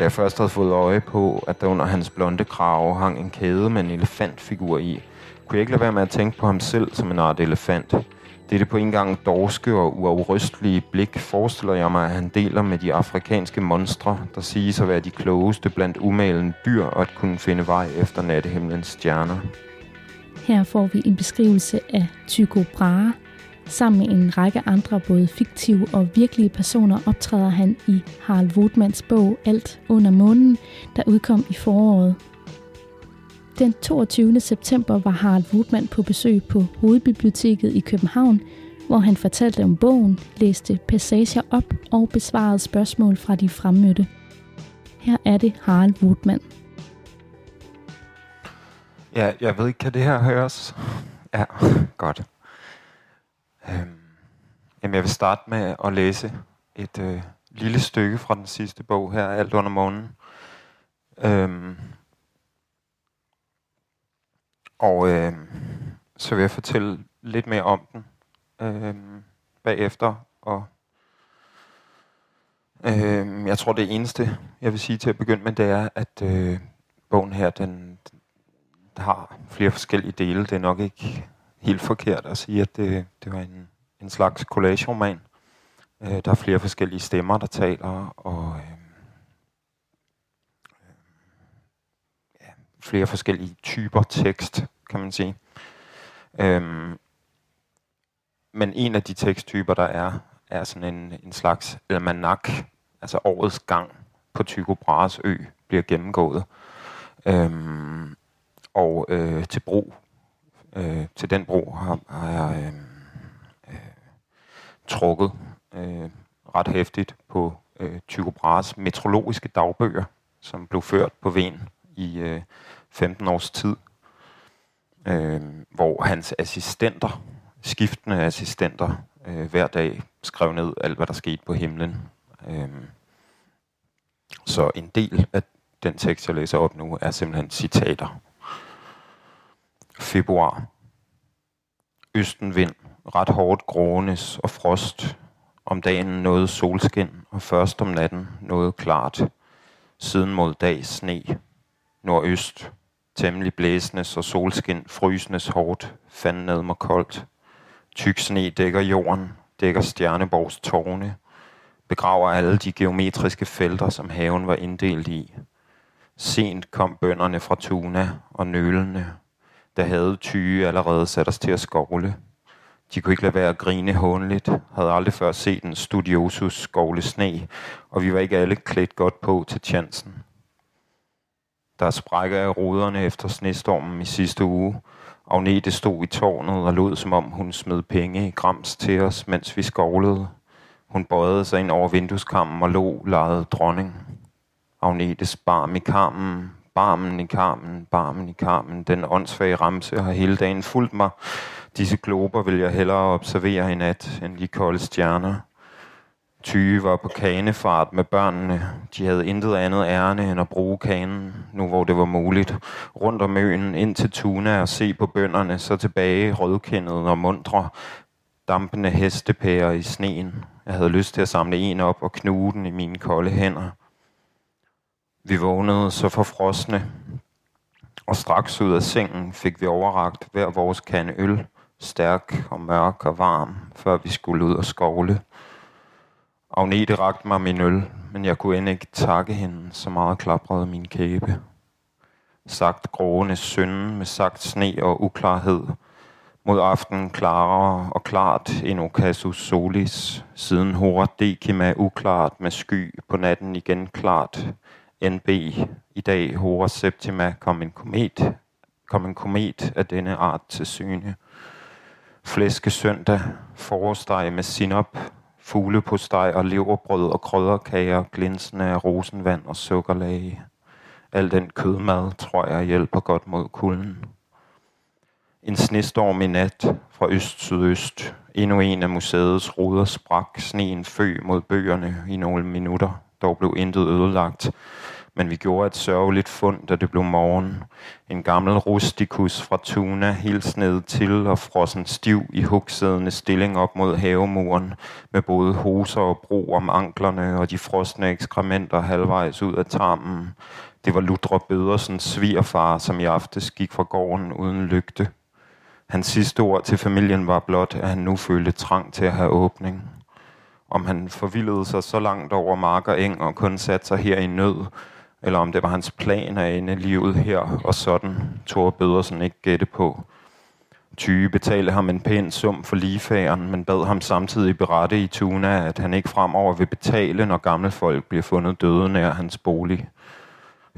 Da jeg først havde fået øje på, at der under hans blonde krave hang en kæde med en elefantfigur i, kunne jeg ikke lade være med at tænke på ham selv som en art elefant. Dette på en gang dorske og uafrystelige blik forestiller jeg mig, at han deler med de afrikanske monstre, der siges at være de klogeste blandt umalende dyr og at kunne finde vej efter nattehimlens stjerner. Her får vi en beskrivelse af Tycho Brahe. Sammen med en række andre både fiktive og virkelige personer optræder han i Harald Wotmans bog Alt under månen, der udkom i foråret. Den 22. september var Harald Wotman på besøg på Hovedbiblioteket i København, hvor han fortalte om bogen, læste passager op og besvarede spørgsmål fra de fremmødte. Her er det Harald Wotman. Ja, jeg ved ikke, kan det her høres? Ja, godt. Øhm, jamen, jeg vil starte med at læse et øh, lille stykke fra den sidste bog her, Alt under månen. Øhm, og øh, så vil jeg fortælle lidt mere om den øh, bagefter. Og øh, jeg tror, det eneste, jeg vil sige til at begynde med, det er, at øh, bogen her, den, den har flere forskellige dele. Det er nok ikke helt forkert at sige, at det, det var en, en slags collage-roman. Øh, der er flere forskellige stemmer, der taler, og øh, øh, ja, flere forskellige typer tekst, kan man sige. Øh, men en af de teksttyper, der er, er sådan en, en slags almanak, altså årets gang på Tycho Brahes ø, bliver gennemgået. Øhm, og øh, til brug, øh, til den brug har, har jeg øh, øh, trukket øh, ret hæftigt på øh, Tycho Brahes metrologiske dagbøger, som blev ført på Ven i øh, 15 års tid, øh, hvor hans assistenter, skiftende assistenter, øh, hver dag skrev ned alt, hvad der skete på himlen. Øh, så en del af den tekst, jeg læser op nu, er simpelthen citater. Februar. Østenvind, ret hårdt grånes og frost. Om dagen noget solskin, og først om natten noget klart. Siden mod dag sne. Nordøst, temmelig blæsende, så solskin frysnes hårdt, fanden ned mig koldt. Tyk sne dækker jorden, dækker Stjerneborgs tårne, begraver alle de geometriske felter, som haven var inddelt i. Sent kom bønderne fra Tuna og nølende, der havde tyge allerede sat os til at skovle. De kunne ikke lade være at grine hånligt, havde aldrig før set en studiosus skovle sne, og vi var ikke alle klædt godt på til chancen. Der sprækker af ruderne efter snestormen i sidste uge. Agnete stod i tårnet og lod, som om hun smed penge i grams til os, mens vi skovlede. Hun bøjede sig ind over vindueskammen og lå lejede dronning. Agnetes barm i kammen, barmen i kammen, barmen i kammen. Den åndssvage ramse har hele dagen fulgt mig. Disse glober vil jeg hellere observere i nat end de kolde stjerner. Tyge var på kanefart med børnene. De havde intet andet ærne end at bruge kanen, nu hvor det var muligt. Rundt om øen ind til Tuna og se på bønderne, så tilbage rødkendede og mundre, dampende hestepærer i sneen. Jeg havde lyst til at samle en op og knuge den i mine kolde hænder. Vi vågnede så forfrosne, og straks ud af sengen fik vi overragt hver vores kande øl, stærk og mørk og varm, før vi skulle ud og skovle. Agnete rakte mig min øl, men jeg kunne end ikke takke hende, så meget klaprede min kæbe. Sagt grående synden med sagt sne og uklarhed. Mod aften klarere og klart en ocasus solis. Siden hora decima uklart med sky på natten igen klart. NB i dag hora septima kom en komet, kom en komet af denne art til syne. Flæske søndag, forårsdej med sinop, fugle og leverbrød og krydderkager, glinsende af rosenvand og sukkerlage. Al den kødmad, tror jeg, hjælper godt mod kulden. En snestorm i nat fra øst-sydøst. Endnu en af museets ruder sprak sneen fø mod bøgerne i nogle minutter. Dog blev intet ødelagt men vi gjorde et sørgeligt fund, da det blev morgen. En gammel rustikus fra Tuna, helt til og frossen stiv i hugsædende stilling op mod havemuren, med både hoser og bro om anklerne og de frosne ekskrementer halvvejs ud af tarmen. Det var Ludre Bødersens svigerfar, som i aftes gik fra gården uden lygte. Hans sidste ord til familien var blot, at han nu følte trang til at have åbning. Om han forvildede sig så langt over mark og eng og kun satte sig her i nød, eller om det var hans plan at ende livet her og sådan, tog Bødersen ikke gætte på. Tyge betalte ham en pæn sum for ligefæren, men bad ham samtidig berette i Tuna, at han ikke fremover vil betale, når gamle folk bliver fundet døde nær hans bolig.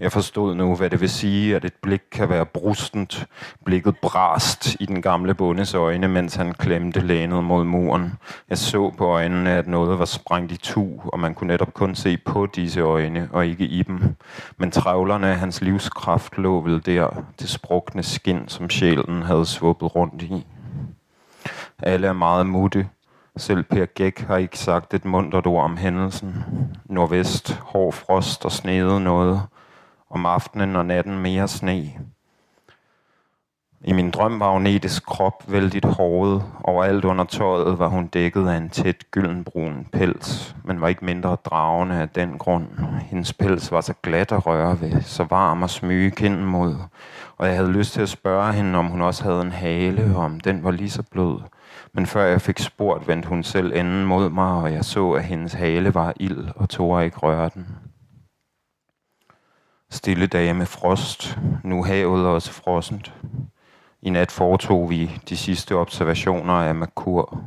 Jeg forstod nu, hvad det vil sige, at et blik kan være brustent, blikket brast i den gamle bondes øjne, mens han klemte lænet mod muren. Jeg så på øjnene, at noget var sprængt i tu, og man kunne netop kun se på disse øjne, og ikke i dem. Men travlerne af hans livskraft lå vel der, det sprukne skin, som sjælen havde svuppet rundt i. Alle er meget mutte. Selv Per Gæk har ikke sagt et mundret ord om hændelsen. Nordvest, hård frost og snede noget om aftenen og natten mere sne. I min drøm var Agnetes krop vældigt håret. Overalt under tøjet var hun dækket af en tæt gyldenbrun pels, men var ikke mindre dragende af den grund. Hendes pels var så glat at røre ved, så varm og smyge kinden mod. Og jeg havde lyst til at spørge hende, om hun også havde en hale, og om den var lige så blød. Men før jeg fik spurgt, vendte hun selv enden mod mig, og jeg så, at hendes hale var ild, og tog ikke røre den. Stille dage med frost, nu havet også frossent. I nat foretog vi de sidste observationer af Makur.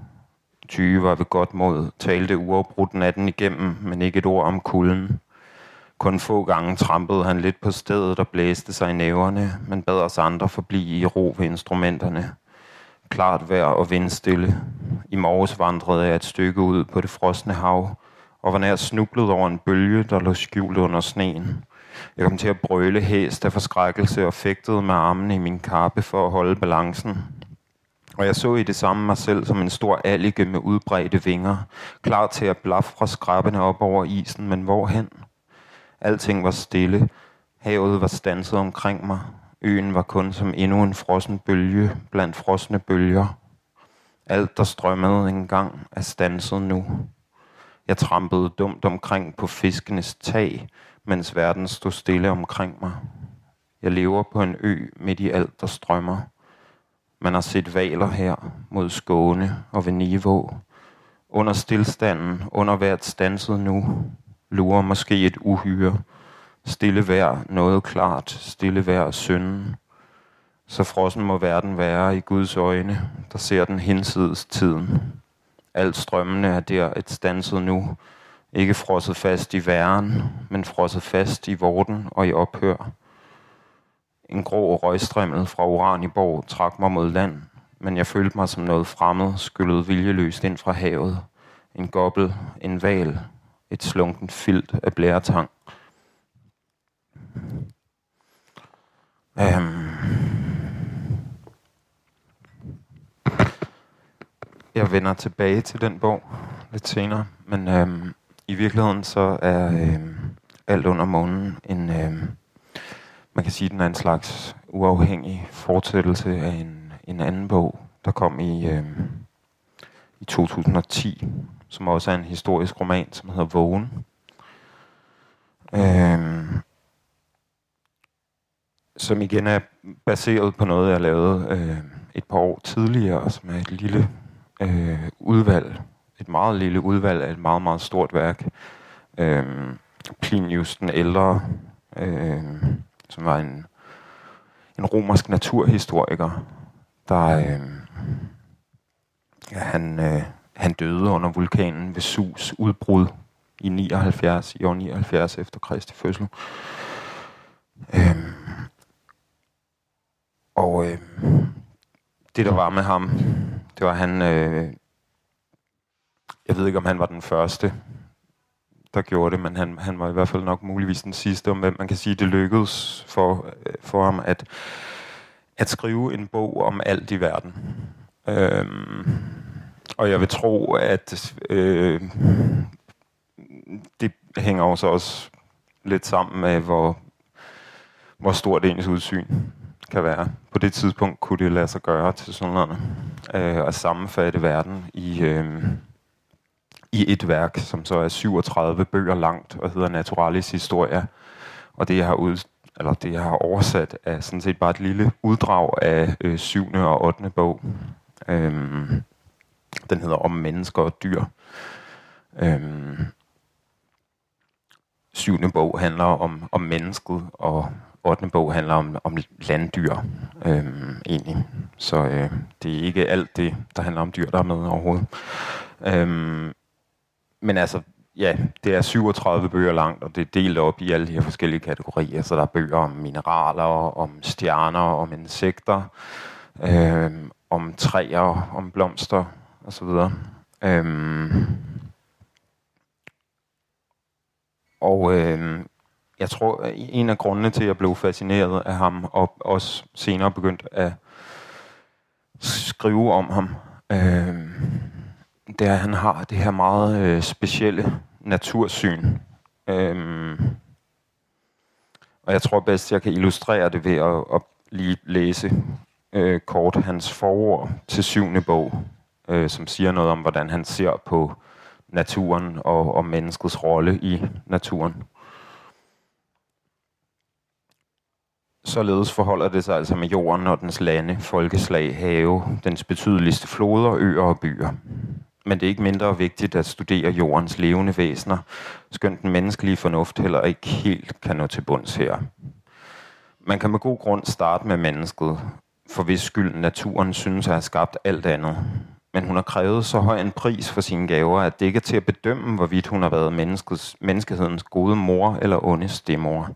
Tyge var ved godt mod, talte uafbrudt natten igennem, men ikke et ord om kulden. Kun få gange trampede han lidt på stedet og blæste sig i næverne, men bad os andre forblive i ro ved instrumenterne. Klart vejr og vindstille. I morges vandrede jeg et stykke ud på det frosne hav, og var nær snublet over en bølge, der lå skjult under sneen. Jeg kom til at brøle hæst af forskrækkelse og fægtede med armene i min kappe for at holde balancen. Og jeg så i det samme mig selv som en stor allige med udbredte vinger, klar til at blafre skrabbene op over isen, men hvorhen? Alting var stille. Havet var stanset omkring mig. Øen var kun som endnu en frossen bølge blandt frosne bølger. Alt, der strømmede engang, er stanset nu. Jeg trampede dumt omkring på fiskenes tag, mens verden stod stille omkring mig. Jeg lever på en ø midt i alt, der strømmer. Man har set valer her mod Skåne og ved Under stillstanden, under hvert stanset nu, lurer måske et uhyre. Stille vejr, noget klart, stille vejr synden. Så frossen må verden være i Guds øjne, der ser den hinsides tiden. Alt strømmende er der et stanset nu, ikke frosset fast i væren, men frosset fast i vorten og i ophør. En grå røgstrimmel fra Uraniborg trak mig mod land, men jeg følte mig som noget fremmed, skyllet viljeløst ind fra havet. En gobbel, en val, et slunken filt af blæretang. Øhm. jeg vender tilbage til den bog lidt senere, men øhm, i virkeligheden så er øh, alt under månen en, øh, man kan sige, den er en slags uafhængig fortsættelse af en, en anden bog, der kom i, øh, i 2010, som også er en historisk roman, som hedder Vågen. Øh, som igen er baseret på noget, jeg lavede øh, et par år tidligere, som er et lille øh, udvalg et meget lille udvalg af et meget, meget stort værk. Øhm, Plinius den ældre, øhm, som var en, en romersk naturhistoriker, der øhm, ja, han, øh, han døde under vulkanen Vesus udbrud i 79, i år 79 efter Kristi fødsel. Øhm, og øh, det der var med ham, det var han øh, jeg ved ikke, om han var den første, der gjorde det, men han, han var i hvert fald nok muligvis den sidste, om hvem man kan sige, det lykkedes for, øh, for ham at, at skrive en bog om alt i verden. Øhm, og jeg vil tro, at øh, det hænger også også lidt sammen med, hvor, hvor stort ens udsyn kan være. På det tidspunkt kunne det lade sig gøre til sådan noget, øh, at sammenfatte verden i, øh, i et værk, som så er 37 bøger langt og hedder Naturalis Historia. Og det, jeg har, ud, eller det, jeg har oversat, er sådan set bare et lille uddrag af øh, 7. og 8. bog. Øhm, den hedder Om mennesker og dyr. Øhm, syvende bog handler om, om mennesket, og 8. bog handler om, om landdyr, øhm, egentlig. Så øh, det er ikke alt det, der handler om dyr, der er med overhovedet. Øhm, men altså, ja, det er 37 bøger langt, og det er delt op i alle de her forskellige kategorier. Så der er bøger om mineraler, om stjerner, om insekter, øh, om træer, om blomster osv. Øh, og øh, jeg tror, en af grundene til, at jeg blev fascineret af ham, og også senere begyndt at skrive om ham, øh, det er, at han har det her meget øh, specielle natursyn. Øhm, og jeg tror bedst, jeg kan illustrere det ved at, at lige læse øh, kort hans forord til syvende bog, øh, som siger noget om, hvordan han ser på naturen og, og menneskets rolle i naturen. Således forholder det sig altså med jorden og dens lande, folkeslag, have, dens betydeligste floder, øer og byer men det er ikke mindre vigtigt at studere jordens levende væsener, skønt den menneskelige fornuft heller ikke helt kan nå til bunds her. Man kan med god grund starte med mennesket, for hvis skyld naturen synes at have skabt alt andet. Men hun har krævet så høj en pris for sine gaver, at det ikke er til at bedømme, hvorvidt hun har været menneskets, menneskehedens gode mor eller onde stemor.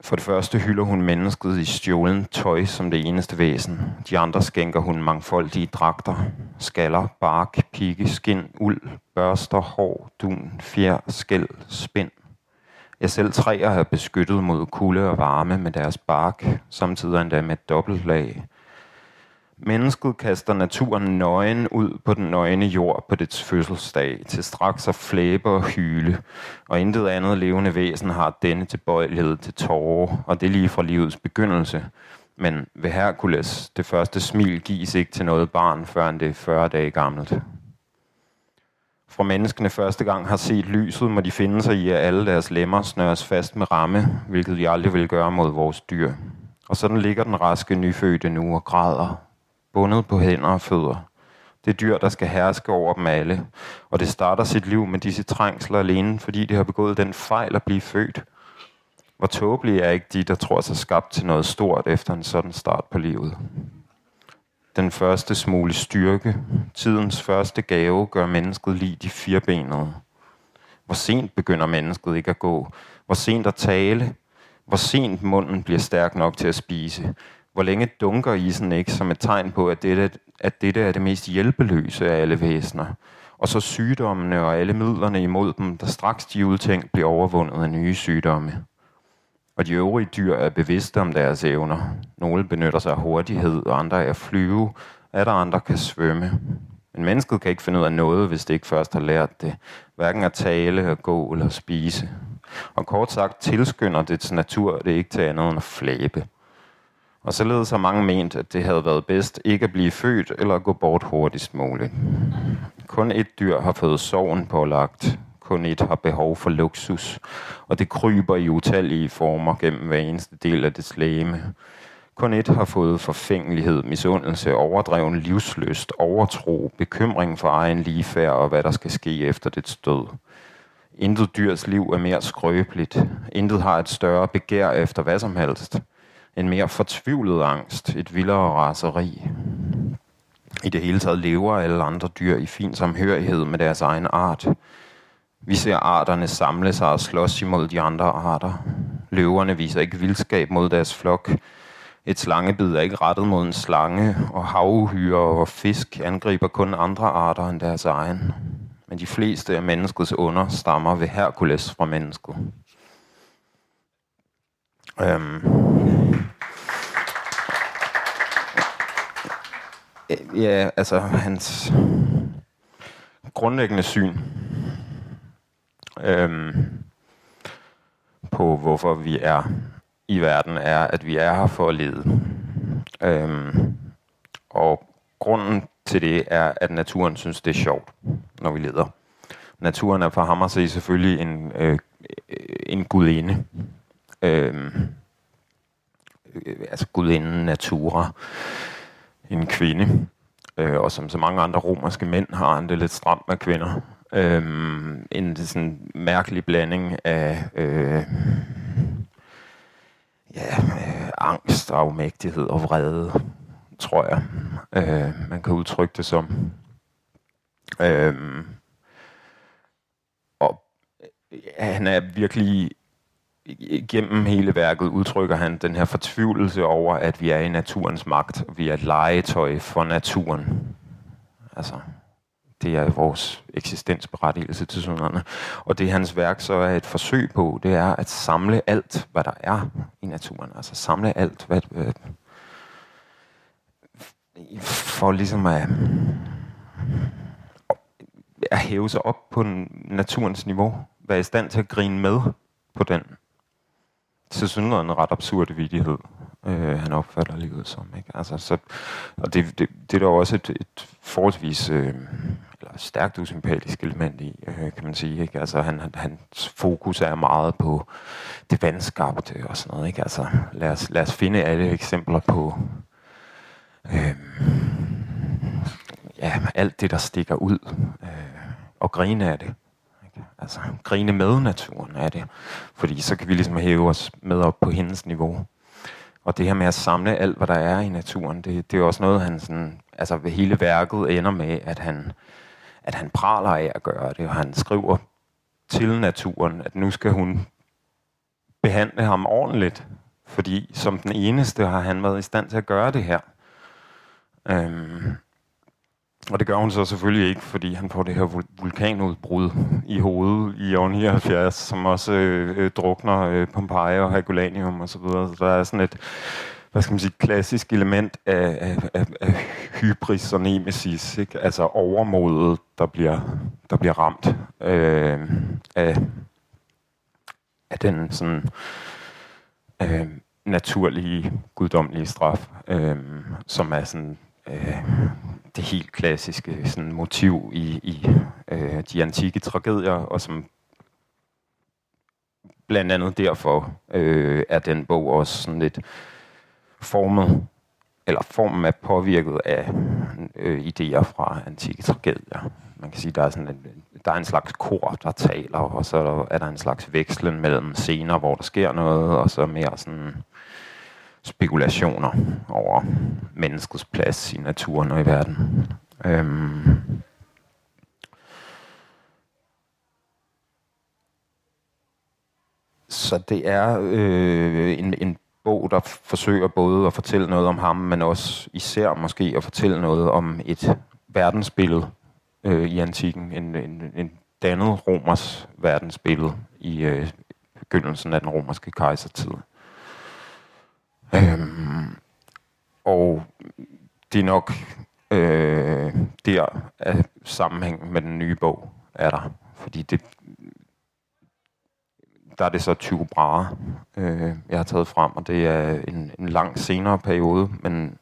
For det første hylder hun mennesket i stjålen tøj som det eneste væsen. De andre skænker hun mangfoldige dragter. Skaller, bark, pigge, skin, uld, børster, hår, dun, fjer, skæld, spind. Jeg selv træer er beskyttet mod kulde og varme med deres bark, samtidig endda med dobbelt lag. Mennesket kaster naturen nøgen ud på den nøgne jord på dets fødselsdag, til straks at flæbe og hyle, og intet andet levende væsen har denne tilbøjelighed til tårer, og det lige fra livets begyndelse. Men ved Herkules, det første smil gives ikke til noget barn, før det er 40 dage gammelt. Fra menneskene første gang har set lyset, må de finde sig i, at alle deres lemmer snøres fast med ramme, hvilket de aldrig vil gøre mod vores dyr. Og sådan ligger den raske nyfødte nu og græder, bundet på hænder og fødder. Det er dyr, der skal herske over dem alle, og det starter sit liv med disse trængsler alene, fordi det har begået den fejl at blive født. Hvor tåbelige er ikke de, der tror sig skabt til noget stort efter en sådan start på livet. Den første smule styrke, tidens første gave, gør mennesket lige de firebenede. Hvor sent begynder mennesket ikke at gå? Hvor sent at tale? Hvor sent munden bliver stærk nok til at spise? Hvor længe dunker isen ikke som et tegn på, at dette, at dette er det mest hjælpeløse af alle væsener? Og så sygdommene og alle midlerne imod dem, der straks de udtænkt bliver overvundet af nye sygdomme. Og de øvrige dyr er bevidste om deres evner. Nogle benytter sig af hurtighed, og andre er at flyve, at der andre kan svømme. Men mennesket kan ikke finde ud af noget, hvis det ikke først har lært det. Hverken at tale, at gå eller spise. Og kort sagt tilskynder dets natur det ikke til andet end at flæbe. Og således har mange ment, at det havde været bedst ikke at blive født eller at gå bort hurtigst muligt. Kun et dyr har fået sorgen pålagt. Kun et har behov for luksus. Og det kryber i utallige former gennem hver eneste del af dets læme. Kun et har fået forfængelighed, misundelse, overdreven livsløst, overtro, bekymring for egen ligefærd og hvad der skal ske efter dets død. Intet dyrs liv er mere skrøbeligt. Intet har et større begær efter hvad som helst en mere fortvivlet angst, et vildere raseri. I det hele taget lever alle andre dyr i fin samhørighed med deres egen art. Vi ser arterne samle sig og slås imod de andre arter. Løverne viser ikke vildskab mod deres flok. Et slangebid er ikke rettet mod en slange, og havuhyre og fisk angriber kun andre arter end deres egen. Men de fleste af menneskets under stammer ved Herkules fra mennesket. Øhm. Øh, ja, altså hans grundlæggende syn. Øhm. på, hvorfor vi er i verden, er, at vi er her for at lede. Øhm, og grunden til det er, at naturen synes, det er sjovt, når vi leder. Naturen er for ham at se selvfølgelig en, øh, en gudinde. Øhm, øh, altså gudinden Natura. En kvinde. Øh, og som så mange andre romerske mænd har han det lidt stramt med kvinder. Øh, en sådan mærkelig blanding af øh, ja, øh, angst, afmægtighed og vrede, tror jeg, øh, man kan udtrykke det som. Øh, og ja, han er virkelig gennem hele værket udtrykker han den her fortvivlelse over, at vi er i naturens magt, vi er et legetøj for naturen. Altså, det er vores eksistensberettigelse til sådan Og det hans værk så er et forsøg på, det er at samle alt, hvad der er i naturen. Altså samle alt, hvad, hvad for ligesom at, at hæve sig op på naturens niveau. Være i stand til at grine med på den til synligheden ret absurd vidighed, øh, han opfatter livet som. Ikke? Altså, så, og det, det, det er der også et, et forholdsvis øh, eller stærkt usympatisk element i, øh, kan man sige. Ikke? Altså, han, hans fokus er meget på det vandskabte og sådan noget. Ikke? Altså, lad, os, lad os finde alle eksempler på øh, ja, alt det, der stikker ud, øh, og grine af det. Altså grine med naturen er det. Fordi så kan vi ligesom hæve os med op på hendes niveau. Og det her med at samle alt, hvad der er i naturen, det, det er også noget, han sådan, altså ved hele værket ender med, at han, at han praler af at gøre det, og han skriver til naturen, at nu skal hun behandle ham ordentligt, fordi som den eneste har han været i stand til at gøre det her. Øhm, og det gør hun så selvfølgelig ikke, fordi han får det her vulkanudbrud i hovedet i år 79, som også øh, øh, drukner øh, Pompeji og Herculaneum osv. Så, videre. så der er sådan et, hvad skal man sige, klassisk element af, af, af, af hybris og nemesis, ikke? altså overmodet, der bliver, der bliver ramt øh, af, af den sådan øh, naturlige, guddommelige straf, øh, som er sådan øh, det helt klassiske sådan, motiv i, i øh, de antikke tragedier, og som blandt andet derfor øh, er den bog også sådan lidt formet, eller formen er påvirket af øh, idéer fra antikke tragedier. Man kan sige, der er sådan en, der er en slags kor, der taler, og så er der en slags vekslen mellem scener, hvor der sker noget, og så mere sådan spekulationer over menneskets plads i naturen og i verden. Øhm. Så det er øh, en, en bog, der forsøger både at fortælle noget om ham, men også især måske at fortælle noget om et verdensbillede øh, i antikken. En, en, en dannet romers verdensbillede i øh, begyndelsen af den romerske kejsertid. Øhm, og det er nok øh, der, at sammenhængen med den nye bog er der. Fordi det, der er det så Tycho Brahe, øh, jeg har taget frem, og det er en, en lang senere periode, men,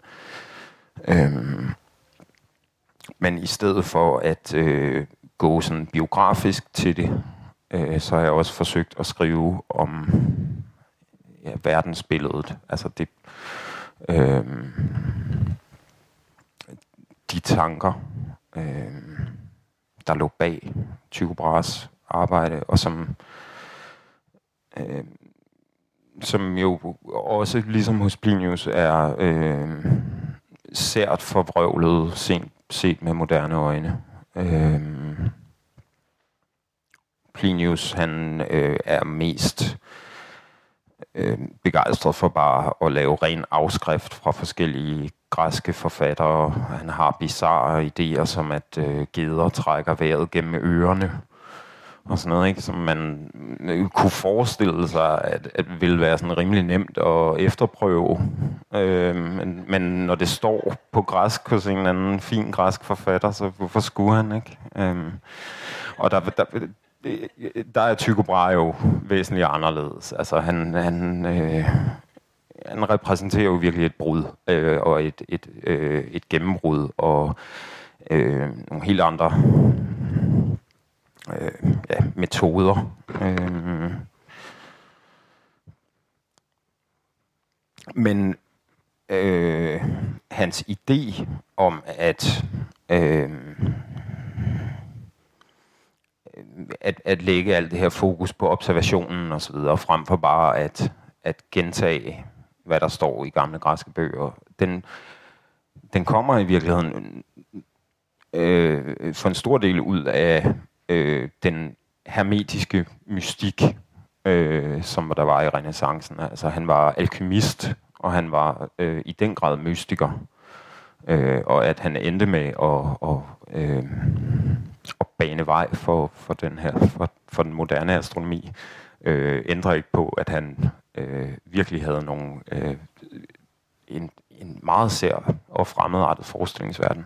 øh, men i stedet for at øh, gå sådan biografisk til det, øh, så har jeg også forsøgt at skrive om ja, verdensbilledet. Altså det, øh, de tanker, øh, der lå bag Tycho Brahes arbejde, og som, øh, som jo også, ligesom hos Plinius, er øh, sært forvrøvlet set, set med moderne øjne. Øh, Plinius, han øh, er mest øh, Øh, begejstret for bare at lave ren afskrift fra forskellige græske forfattere. Han har bizarre idéer, som at øh, geder trækker vejret gennem ørerne og sådan noget, ikke? som man øh, kunne forestille sig, at, at ville være sådan rimelig nemt at efterprøve. Øh, men, men når det står på græsk hos en eller anden fin græsk forfatter, så hvorfor skulle han ikke? Øh, og der, der, der er Tycho Brahe jo væsentligt anderledes. Altså, han, han, øh, han repræsenterer jo virkelig et brud, øh, og et, et, øh, et gennembrud, og øh, nogle helt andre øh, ja, metoder. Øh, men øh, hans idé om, at øh, at, at lægge alt det her fokus på observationen og så videre, frem for bare at, at gentage, hvad der står i gamle græske bøger. Den, den kommer i virkeligheden øh, for en stor del ud af øh, den hermetiske mystik, øh, som der var i renaissancen. Altså han var alkemist, og han var øh, i den grad mystiker. Øh, og at han endte med at, og, øh, bane vej for, for, den her, for, for den moderne astronomi, øh, ændrer ikke på, at han øh, virkelig havde nogle, øh, en, en meget sær og fremmedartet forestillingsverden,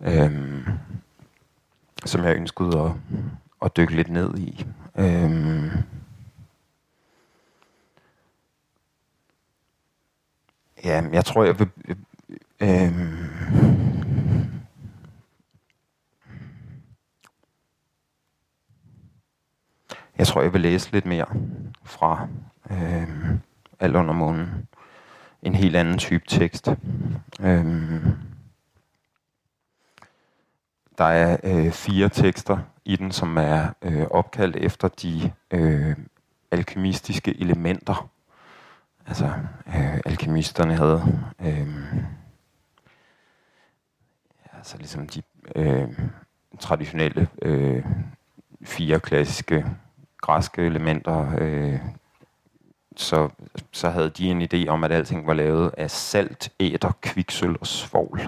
øh, som jeg ønskede at, at dykke lidt ned i. Øh, ja, jeg tror, jeg vil... Øh, Jeg tror, jeg vil læse lidt mere fra øh, alt under månen. En helt anden type tekst. Øh, der er øh, fire tekster i den, som er øh, opkaldt efter de øh, alkemistiske elementer. Altså, øh, alkemisterne havde øh, altså ligesom de øh, traditionelle øh, fire klassiske græske elementer, øh, så, så havde de en idé om, at alting var lavet af salt, æder, kviksøl og svovl.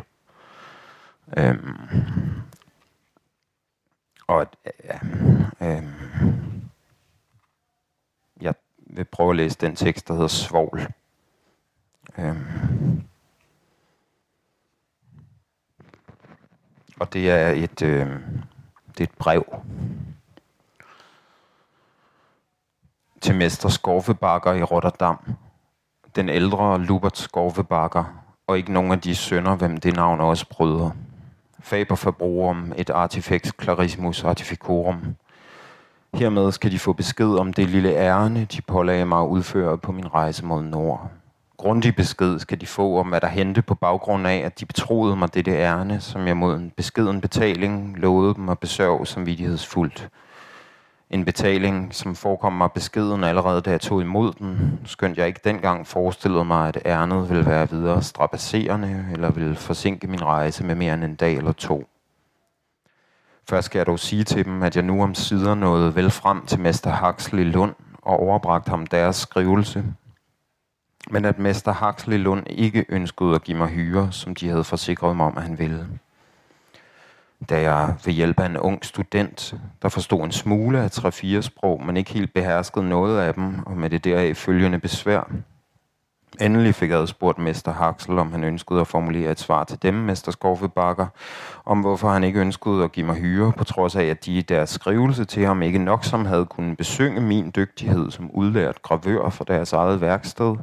Øhm, og ja, øhm, jeg vil prøve at læse den tekst, der hedder svovl. Øhm, og det er et, øh, det er et brev, til mester Skorvebakker i Rotterdam. Den ældre Lubert Skorvebakker, og ikke nogen af de sønner, hvem det navn også bryder. Faber Fabrorum, et artifex clarismus artificorum. Hermed skal de få besked om det lille ærne, de pålagde mig at udføre på min rejse mod nord. Grundig besked skal de få om, hvad der hente på baggrund af, at de betroede mig dette ærne, som jeg mod en beskeden betaling lovede dem at besørge samvittighedsfuldt. En betaling, som forekom mig beskeden allerede, da jeg tog imod den, skønt jeg ikke dengang forestillede mig, at ærnet ville være videre strapasserende, eller ville forsinke min rejse med mere end en dag eller to. Først skal jeg dog sige til dem, at jeg nu om sider nåede vel frem til Mester Huxley Lund og overbragt ham deres skrivelse, men at Mester Huxley Lund ikke ønskede at give mig hyre, som de havde forsikret mig om, at han ville da jeg ved hjælp af en ung student, der forstod en smule af tre-fire sprog, men ikke helt beherskede noget af dem, og med det deraf følgende besvær. Endelig fik jeg spurgt Mester Haxel, om han ønskede at formulere et svar til dem, Mester Skorfebakker, om hvorfor han ikke ønskede at give mig hyre, på trods af, at de i deres skrivelse til ham ikke nok som havde kunnet besynge min dygtighed som udlært gravør for deres eget værksted,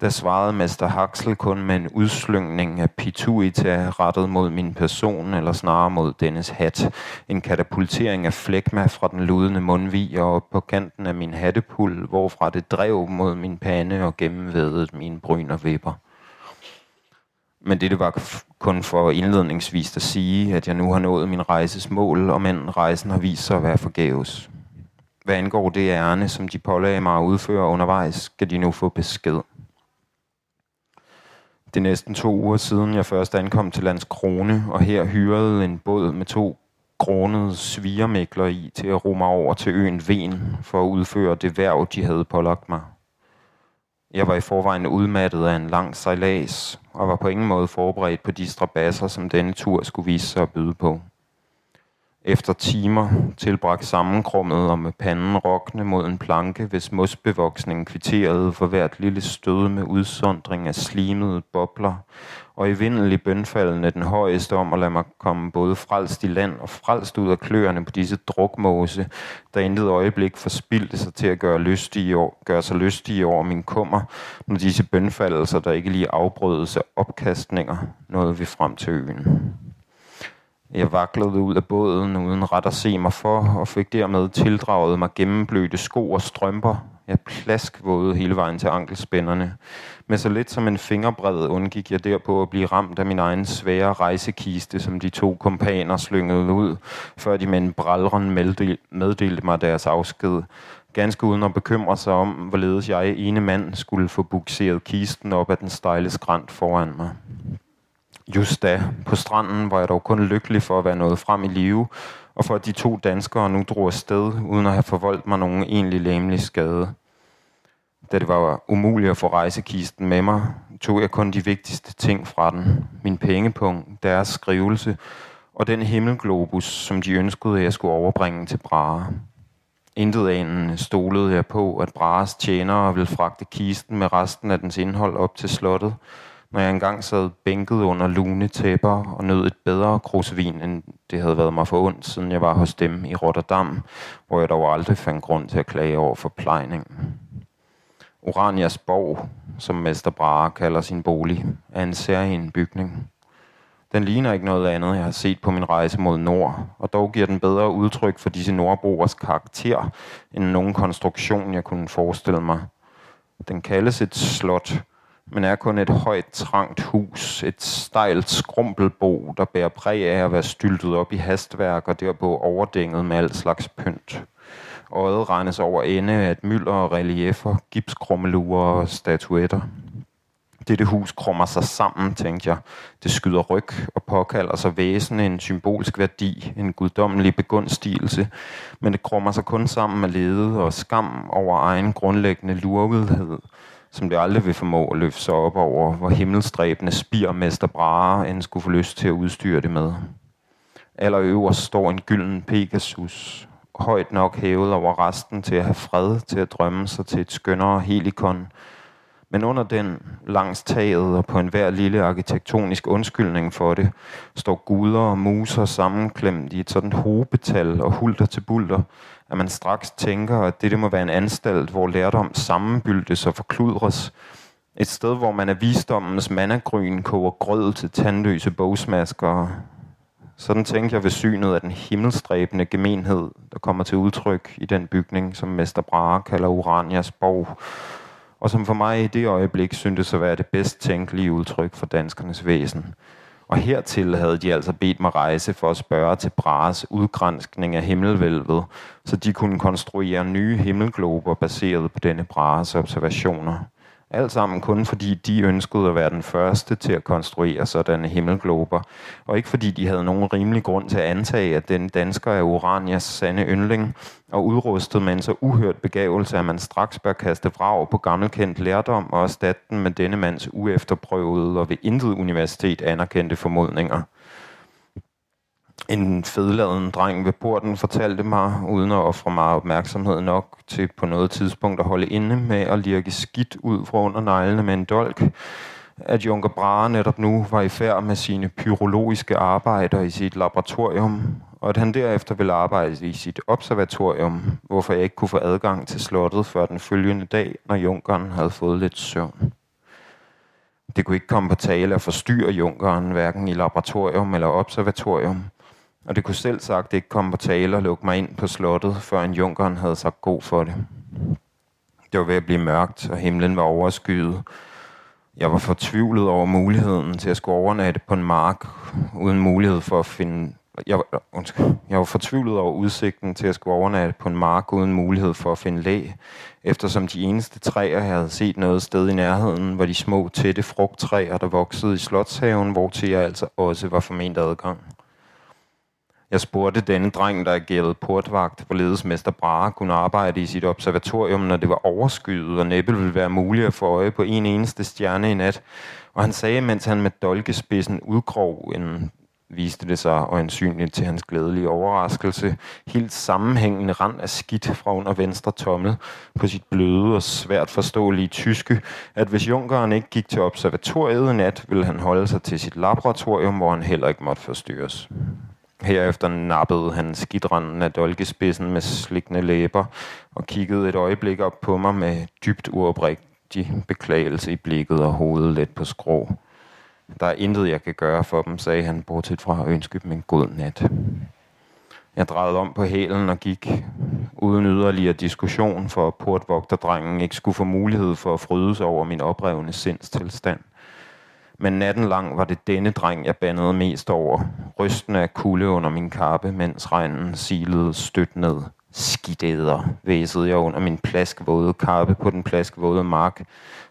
der svarede Mester Haxel kun med en udslyngning af pituita rettet mod min person, eller snarere mod dennes hat. En katapultering af flækma fra den ludende mundvig og på kanten af min hattepul, hvorfra det drev mod min pande og gennemvædede mine bryn og vipper. Men dette var kun for indledningsvis at sige, at jeg nu har nået min rejses mål, og men rejsen har vist sig at være forgæves. Hvad angår det ærne, som de pålagde mig at udføre undervejs, skal de nu få besked. Det er næsten to uger siden, jeg først ankom til Lands Krone, og her hyrede en båd med to kronede svigermækler i til at rumme over til øen Ven for at udføre det værv, de havde pålagt mig. Jeg var i forvejen udmattet af en lang sejlads, og var på ingen måde forberedt på de strabasser, som denne tur skulle vise sig at byde på. Efter timer tilbragt sammenkrummet og med panden rokne mod en planke, hvis mosbevoksningen kvitterede for hvert lille stød med udsondring af slimede bobler, og i vindelig bønfaldende den højeste om at lade mig komme både frelst i land og frelst ud af kløerne på disse drukmåse, der intet øjeblik forspildte sig til at gøre, lystige gøre sig lystige over min kummer, når disse bønfaldelser, der ikke lige afbrødes af opkastninger, nåede vi frem til øen. Jeg vaklede ud af båden uden ret at se mig for, og fik dermed tildraget mig gennemblødte sko og strømper. Jeg plaskvåede hele vejen til ankelspænderne. Med så lidt som en fingerbred undgik jeg derpå at blive ramt af min egen svære rejsekiste, som de to kompaner slyngede ud, før de med en bralren meddelte mig deres afsked. Ganske uden at bekymre sig om, hvorledes jeg ene mand skulle få bukseret kisten op ad den stejle skrant foran mig. Just da, på stranden, var jeg dog kun lykkelig for at være nået frem i live, og for at de to danskere nu drog afsted, uden at have forvoldt mig nogen egentlig læmelig skade. Da det var umuligt at få rejsekisten med mig, tog jeg kun de vigtigste ting fra den. Min pengepunkt, deres skrivelse og den himmelglobus, som de ønskede, at jeg skulle overbringe til Brahe. Intet anende stolede jeg på, at Brahes tjenere ville fragte kisten med resten af dens indhold op til slottet, når jeg engang sad bænket under lune tæpper og nød et bedre krusvin, end det havde været mig for ondt, siden jeg var hos dem i Rotterdam, hvor jeg dog aldrig fandt grund til at klage over forplejningen. Oranias borg, som Mester Brahe kalder sin bolig, er en særlig bygning. Den ligner ikke noget andet, jeg har set på min rejse mod nord, og dog giver den bedre udtryk for disse nordboers karakter, end nogen konstruktion, jeg kunne forestille mig. Den kaldes et slot, men er kun et højt, trangt hus, et stejlt skrumpelbo, der bærer præg af at være styltet op i hastværk og derpå overdænget med al slags pynt. Øjet regnes over ende af et mylder og reliefer, gipskrummelurer og statuetter. Dette hus krummer sig sammen, tænkte jeg. Det skyder ryg og påkalder sig væsen en symbolsk værdi, en guddommelig begunstigelse, men det krummer sig kun sammen med lede og skam over egen grundlæggende lurvedhed, som det aldrig vil formå at løfte sig op over, hvor himmelstræbende spirmester Brahe end skulle få lyst til at udstyre det med. Allerøverst står en gylden Pegasus, højt nok hævet over resten til at have fred, til at drømme sig til et skønnere helikon. Men under den, langs taget og på enhver lille arkitektonisk undskyldning for det, står guder og muser sammenklemt i et sådan hobetal og hulter til bulter, at man straks tænker, at det må være en anstalt, hvor lærdom sammenbyldes og forkludres. Et sted, hvor man af visdommens mandagryn koger grød til tandløse bogsmasker, sådan tænkte jeg ved synet af den himmelstræbende gemenhed, der kommer til udtryk i den bygning, som Mester Brahe kalder Uranias borg, og som for mig i det øjeblik syntes at være det bedst tænkelige udtryk for danskernes væsen. Og hertil havde de altså bedt mig rejse for at spørge til Brahes udgrænskning af himmelvælvet, så de kunne konstruere nye himmelglober baseret på denne Brahes observationer. Alt sammen kun fordi de ønskede at være den første til at konstruere sådanne himmelglober, og ikke fordi de havde nogen rimelig grund til at antage, at den dansker er Uranias sande yndling, og udrustet med en så uhørt begavelse, at man straks bør kaste vrag på gammelkendt lærdom og erstatte den med denne mands uefterprøvede og ved intet universitet anerkendte formodninger. En fedladen dreng ved porten fortalte mig, uden at ofre mig opmærksomhed nok til på noget tidspunkt at holde inde med at lirke skidt ud fra under neglene med en dolk, at Junker Brahe netop nu var i færd med sine pyrologiske arbejder i sit laboratorium, og at han derefter ville arbejde i sit observatorium, hvorfor jeg ikke kunne få adgang til slottet før den følgende dag, når Junkeren havde fået lidt søvn. Det kunne ikke komme på tale at forstyrre Junkeren, hverken i laboratorium eller observatorium, og det kunne selv sagt ikke komme på tale og lukke mig ind på slottet, før en junkeren havde sagt god for det. Det var ved at blive mørkt, og himlen var overskyet. Jeg var fortvivlet over muligheden til at skulle overnatte på en mark, uden mulighed for at finde... Jeg var, undskyld, jeg var fortvivlet over udsigten til at skulle overnatte på en mark uden mulighed for at finde læ, eftersom de eneste træer, jeg havde set noget sted i nærheden, var de små, tætte frugttræer, der voksede i slotshaven, hvor til jeg altså også var forment adgang. Jeg spurgte denne dreng, der agerede portvagt, hvorledes Mester Brahe kunne arbejde i sit observatorium, når det var overskyet, og næppe ville være muligt at få øje på en eneste stjerne i nat. Og han sagde, mens han med dolkespidsen udgrov en viste det sig øjensynligt til hans glædelige overraskelse, helt sammenhængende rand af skidt fra under venstre tommel på sit bløde og svært forståelige tyske, at hvis Junkeren ikke gik til observatoriet i nat, ville han holde sig til sit laboratorium, hvor han heller ikke måtte forstyrres. Herefter nappede han skidranden af dolkespidsen med slikne læber og kiggede et øjeblik op på mig med dybt uoprigtig beklagelse i blikket og hovedet let på skrå. Der er intet, jeg kan gøre for dem, sagde han, bortset fra at ønske dem en god nat. Jeg drejede om på hælen og gik uden yderligere diskussion, for at portvogterdrengen ikke skulle få mulighed for at fryde sig over min oprevne sindstilstand. Men natten lang var det denne dreng, jeg bandede mest over, rysten af kulde under min kappe, mens regnen silede stødt ned. Skidæder, væsede jeg under min plaskvåde kappe på den plaskvåde mark.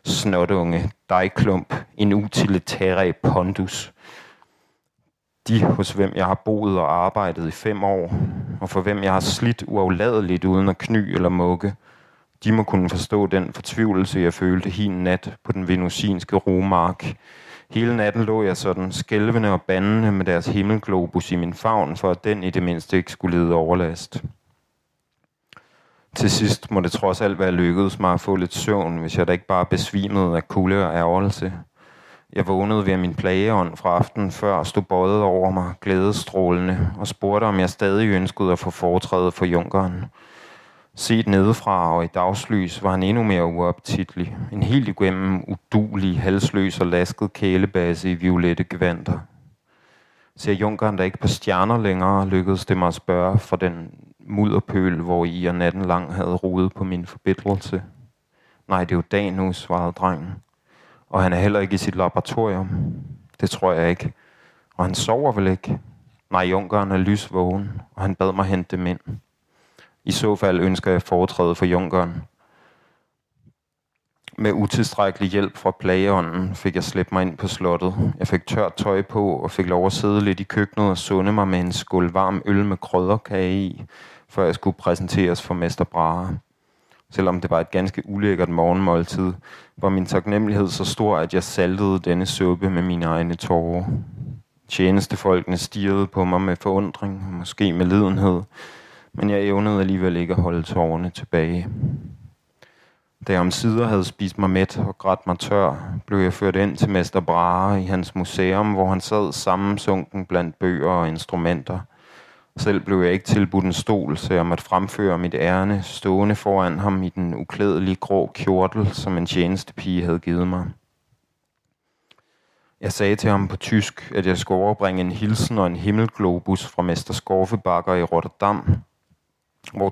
Snotunge, dejklump, en utilitære pondus. De, hos hvem jeg har boet og arbejdet i fem år, og for hvem jeg har slidt uafladeligt uden at kny eller mukke, de må kunne forstå den fortvivlelse, jeg følte hin nat på den venusinske romark. Hele natten lå jeg sådan skælvende og bandende med deres himmelglobus i min favn, for at den i det mindste ikke skulle lide overlast. Til sidst må det trods alt være lykkedes mig at få lidt søvn, hvis jeg da ikke bare besvimede af kulde og ærgelse. Jeg vågnede ved min plageånd fra aftenen før og stod bøjet over mig, glædestrålende, og spurgte, om jeg stadig ønskede at få foretrædet for junkeren. Set nedefra og i dagslys var han endnu mere uoptitlig. En helt igennem udulig, halsløs og lasket kælebase i violette gevanter. Ser junkeren der ikke på stjerner længere, lykkedes det mig at spørge for den mudderpøl, hvor i og natten lang havde rodet på min forbindelse. Nej, det er jo dag nu, svarede drengen. Og han er heller ikke i sit laboratorium. Det tror jeg ikke. Og han sover vel ikke? Nej, junkeren er lysvågen, og han bad mig hente dem ind. I så fald ønsker jeg foretræde for junkeren. Med utilstrækkelig hjælp fra plageånden fik jeg slæbt mig ind på slottet. Jeg fik tørt tøj på og fik lov at sidde lidt i køkkenet og sunde mig med en skål varm øl med krødderkage i, før jeg skulle præsenteres for Mester Brahe. Selvom det var et ganske ulækkert morgenmåltid, var min taknemmelighed så stor, at jeg saltede denne suppe med mine egne tårer. Tjenestefolkene stirrede på mig med forundring, måske med lidenhed, men jeg evnede alligevel ikke at holde tårerne tilbage. Da jeg om sider havde spist mig mæt og grædt mig tør, blev jeg ført ind til Mester Brahe i hans museum, hvor han sad sammensunken blandt bøger og instrumenter. Selv blev jeg ikke tilbudt en stol, så jeg måtte fremføre mit ærne, stående foran ham i den uklædelige grå kjortel, som en tjenestepige havde givet mig. Jeg sagde til ham på tysk, at jeg skulle overbringe en hilsen og en himmelglobus fra Mester Skorfebakker i Rotterdam,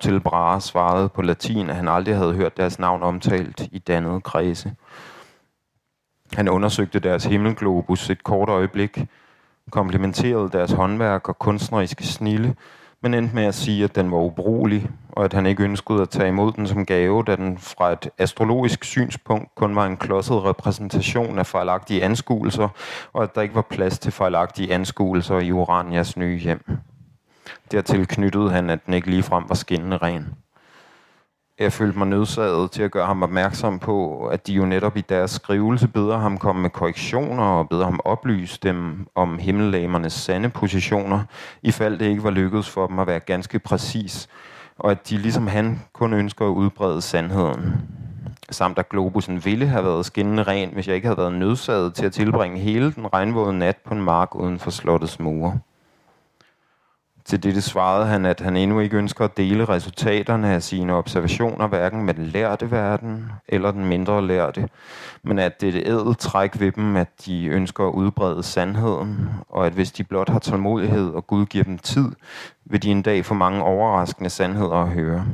til Brahe svarede på latin, at han aldrig havde hørt deres navn omtalt i dannede kredse. Han undersøgte deres himmelglobus et kort øjeblik, komplimenterede deres håndværk og kunstneriske snille, men endte med at sige, at den var ubrugelig, og at han ikke ønskede at tage imod den som gave, da den fra et astrologisk synspunkt kun var en klodset repræsentation af fejlagtige anskuelser, og at der ikke var plads til fejlagtige anskuelser i Uranias nye hjem. Dertil knyttede han, at den ikke ligefrem var skinnende ren. Jeg følte mig nødsaget til at gøre ham opmærksom på, at de jo netop i deres skrivelse beder ham komme med korrektioner og beder ham oplyse dem om himmellamernes sande positioner, ifald det ikke var lykkedes for dem at være ganske præcis, og at de ligesom han kun ønsker at udbrede sandheden. Samt at globusen ville have været skinnende ren, hvis jeg ikke havde været nødsaget til at tilbringe hele den regnvåde nat på en mark uden for slottets mure. Til dette svarede han, at han endnu ikke ønsker at dele resultaterne af sine observationer, hverken med den lærte verden eller den mindre lærte, men at det er et ædelt træk ved dem, at de ønsker at udbrede sandheden, og at hvis de blot har tålmodighed og Gud giver dem tid, vil de en dag få mange overraskende sandheder at høre.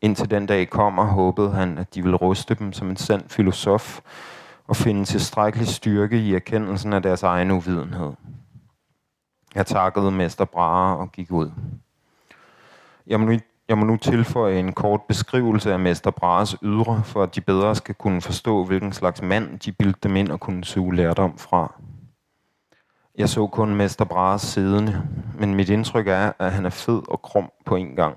Indtil den dag kommer, håbede han, at de vil ruste dem som en sand filosof og finde tilstrækkelig styrke i erkendelsen af deres egen uvidenhed. Jeg takkede Mester Brahe og gik ud. Jeg må, nu, jeg må nu tilføje en kort beskrivelse af Mester Brahes ydre, for at de bedre skal kunne forstå, hvilken slags mand de bildte dem ind og kunne suge lærdom fra. Jeg så kun Mester Brahes siddende, men mit indtryk er, at han er fed og krum på en gang,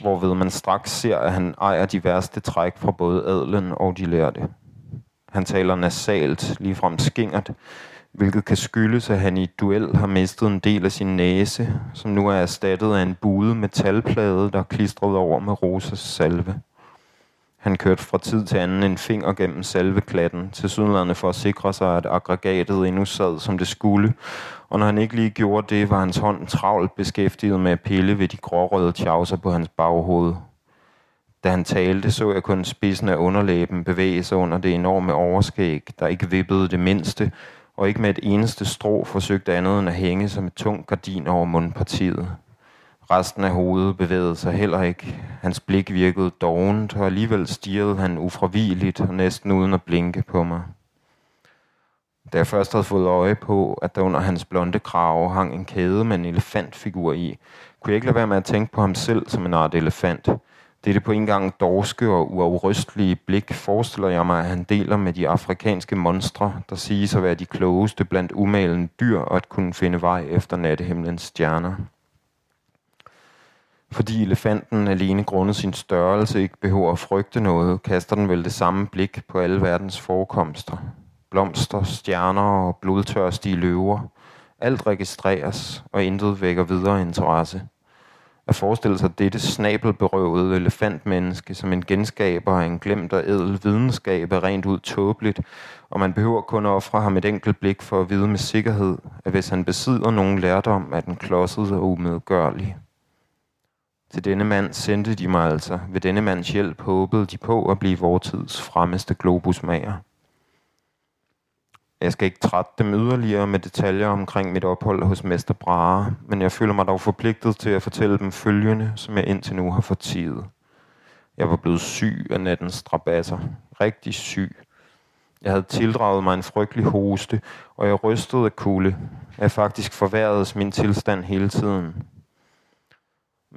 hvorved man straks ser, at han ejer de værste træk fra både adlen og de lærte. Han taler nasalt, ligefrem skingert, hvilket kan skyldes, at han i et duel har mistet en del af sin næse, som nu er erstattet af en buet metalplade, der er klistret over med Rosas salve. Han kørte fra tid til anden en finger gennem salveklatten, til sydlandene for at sikre sig, at aggregatet endnu sad, som det skulle, og når han ikke lige gjorde det, var hans hånd travlt beskæftiget med at pille ved de grårøde tjavser på hans baghoved. Da han talte, så jeg kun spidsen af underlæben bevæge sig under det enorme overskæg, der ikke vippede det mindste, og ikke med et eneste strå forsøgte andet end at hænge som et tungt gardin over mundpartiet. Resten af hovedet bevægede sig heller ikke. Hans blik virkede dovent, og alligevel stirrede han ufravigeligt og næsten uden at blinke på mig. Da jeg først havde fået øje på, at der under hans blonde krave hang en kæde med en elefantfigur i, kunne jeg ikke lade være med at tænke på ham selv som en art elefant. Dette på en gang dorske og uafrystelige blik forestiller jeg mig, at han deler med de afrikanske monstre, der siges at være de klogeste blandt umalen dyr og at kunne finde vej efter nattehimlens stjerner. Fordi elefanten alene grundet sin størrelse ikke behøver at frygte noget, kaster den vel det samme blik på alle verdens forekomster. Blomster, stjerner og blodtørstige løver. Alt registreres, og intet vækker videre interesse. At forestille sig dette snabelberøvede elefantmenneske som en genskaber af en glemt og ædel videnskab er rent ud tåbeligt, og man behøver kun at ofre ham et enkelt blik for at vide med sikkerhed, at hvis han besidder nogen lærdom, er den klodset og umedgørlig. Til denne mand sendte de mig altså. Ved denne mands hjælp håbede de på at blive vortids fremmeste globusmager. Jeg skal ikke trætte dem yderligere med detaljer omkring mit ophold hos Mester Brahe, men jeg føler mig dog forpligtet til at fortælle dem følgende, som jeg indtil nu har fortidet. Jeg var blevet syg af nattens strabasser. Rigtig syg. Jeg havde tildraget mig en frygtelig hoste, og jeg rystede af kulde. Jeg faktisk forværredes min tilstand hele tiden.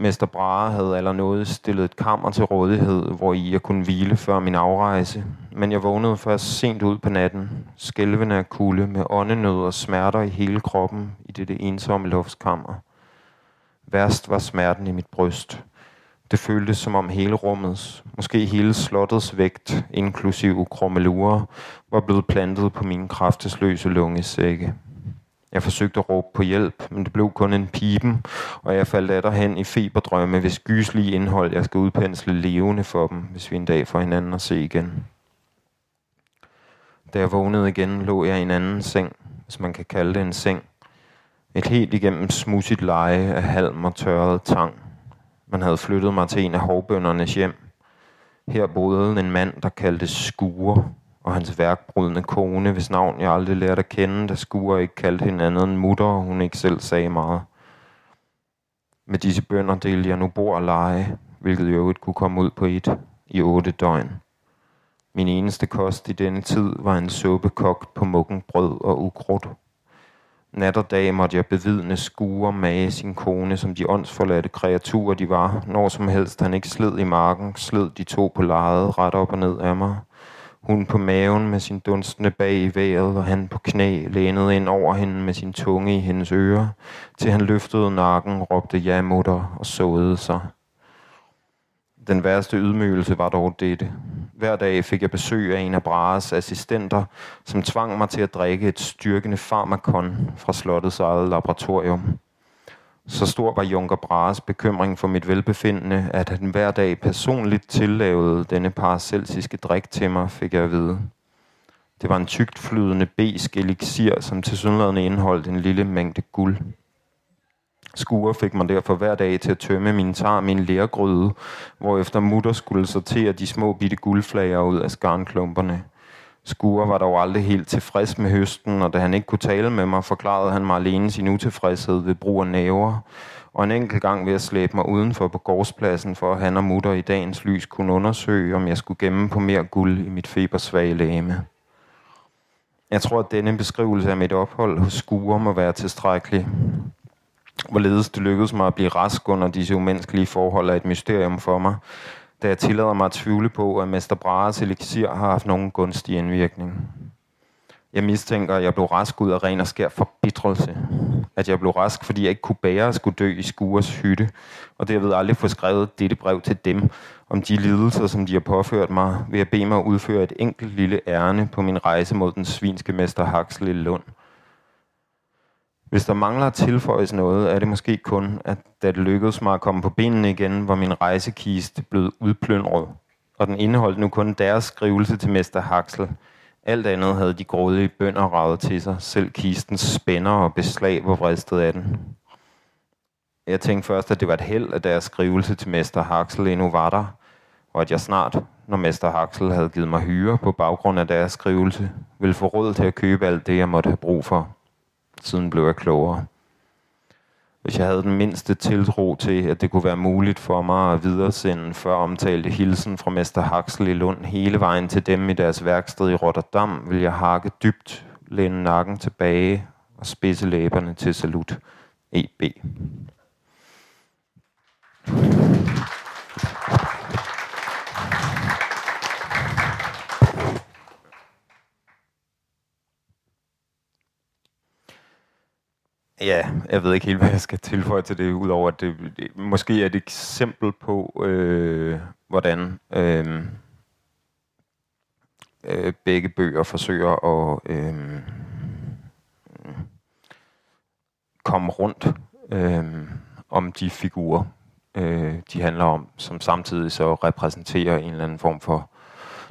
Mester Brahe havde eller noget stillet et kammer til rådighed, hvor i jeg kunne hvile før min afrejse, men jeg vågnede først sent ud på natten, skælvende af kulde med åndenød og smerter i hele kroppen i dette ensomme luftskammer. Værst var smerten i mit bryst. Det føltes som om hele rummets, måske hele slottets vægt, inklusive krummelurer, var blevet plantet på mine kraftesløse lungesække. Jeg forsøgte at råbe på hjælp, men det blev kun en pipen, og jeg faldt af hen i feberdrømme, hvis gyslige indhold jeg skal udpensle levende for dem, hvis vi en dag får hinanden at se igen. Da jeg vågnede igen, lå jeg i en anden seng, hvis man kan kalde det en seng. Et helt igennem smudsigt leje af halm og tørret tang. Man havde flyttet mig til en af hovbøndernes hjem. Her boede en mand, der kaldte skuer og hans værkbrydende kone, hvis navn jeg aldrig lærte at kende, da Skure ikke kaldte hende andet end mutter, og hun ikke selv sagde meget. Med disse bønder delte jeg nu bord og lege, hvilket jo ikke kunne komme ud på et i otte døgn. Min eneste kost i denne tid var en suppe kogt på mukken brød og ukrudt. Nat og dag måtte jeg bevidne skure mage sin kone, som de åndsforladte kreaturer de var. Når som helst han ikke sled i marken, sled de to på lejet ret op og ned af mig. Hun på maven med sin dunstende bag i vejret, og han på knæ lænede ind over hende med sin tunge i hendes ører, til han løftede nakken, råbte ja mutter og såede sig. Den værste ydmygelse var dog dette. Hver dag fik jeg besøg af en af Brares assistenter, som tvang mig til at drikke et styrkende farmakon fra slottets eget laboratorium. Så stor var Junker Brahes bekymring for mit velbefindende, at han hver dag personligt tillavede denne paracelsiske drik til mig, fik jeg at vide. Det var en tygt flydende besk elixir, som til synligheden indeholdt en lille mængde guld. Skuer fik mig derfor hver dag til at tømme min tarm i en lærgryde, efter mutter skulle sortere de små bitte guldflager ud af skarnklumperne. Skure var dog aldrig helt tilfreds med høsten, og da han ikke kunne tale med mig, forklarede han mig alene sin utilfredshed ved brug af næver, og en enkelt gang ved at slæbe mig udenfor på gårdspladsen, for at han og mutter i dagens lys kunne undersøge, om jeg skulle gemme på mere guld i mit febersvage læme. Jeg tror, at denne beskrivelse af mit ophold hos Skure må være tilstrækkelig. Hvorledes det lykkedes mig at blive rask under disse umenneskelige forhold er et mysterium for mig, da jeg tillader mig at tvivle på, at Mester Brares elixir har haft nogen gunstig indvirkning. Jeg mistænker, at jeg blev rask ud af ren og skær forbitrelse. At jeg blev rask, fordi jeg ikke kunne bære at skulle dø i skuers hytte, og derved aldrig få skrevet dette brev til dem om de lidelser, som de har påført mig, ved at bede mig at udføre et enkelt lille ærne på min rejse mod den svinske mester Haxel i Lund. Hvis der mangler at tilføjes noget, er det måske kun, at da det lykkedes mig at komme på benene igen, var min rejsekiste blevet udplyndret, og den indeholdt nu kun deres skrivelse til Mester Haxel. Alt andet havde de grådige bønder ravet til sig, selv kistens spænder og beslag var vristet af den. Jeg tænkte først, at det var et held, at deres skrivelse til Mester Haxel endnu var der, og at jeg snart, når Mester Haxel havde givet mig hyre på baggrund af deres skrivelse, ville få råd til at købe alt det, jeg måtte have brug for. Siden blev jeg klogere. Hvis jeg havde den mindste tiltro til, at det kunne være muligt for mig at videresende før omtalte hilsen fra Mester Haxel i Lund hele vejen til dem i deres værksted i Rotterdam, ville jeg hakke dybt, læne nakken tilbage og spidse læberne til salut. E.B. Ja, jeg ved ikke helt, hvad jeg skal tilføje til det, udover at det, det måske er et eksempel på, øh, hvordan øh, øh, begge bøger forsøger at øh, komme rundt øh, om de figurer, øh, de handler om, som samtidig så repræsenterer en eller anden form for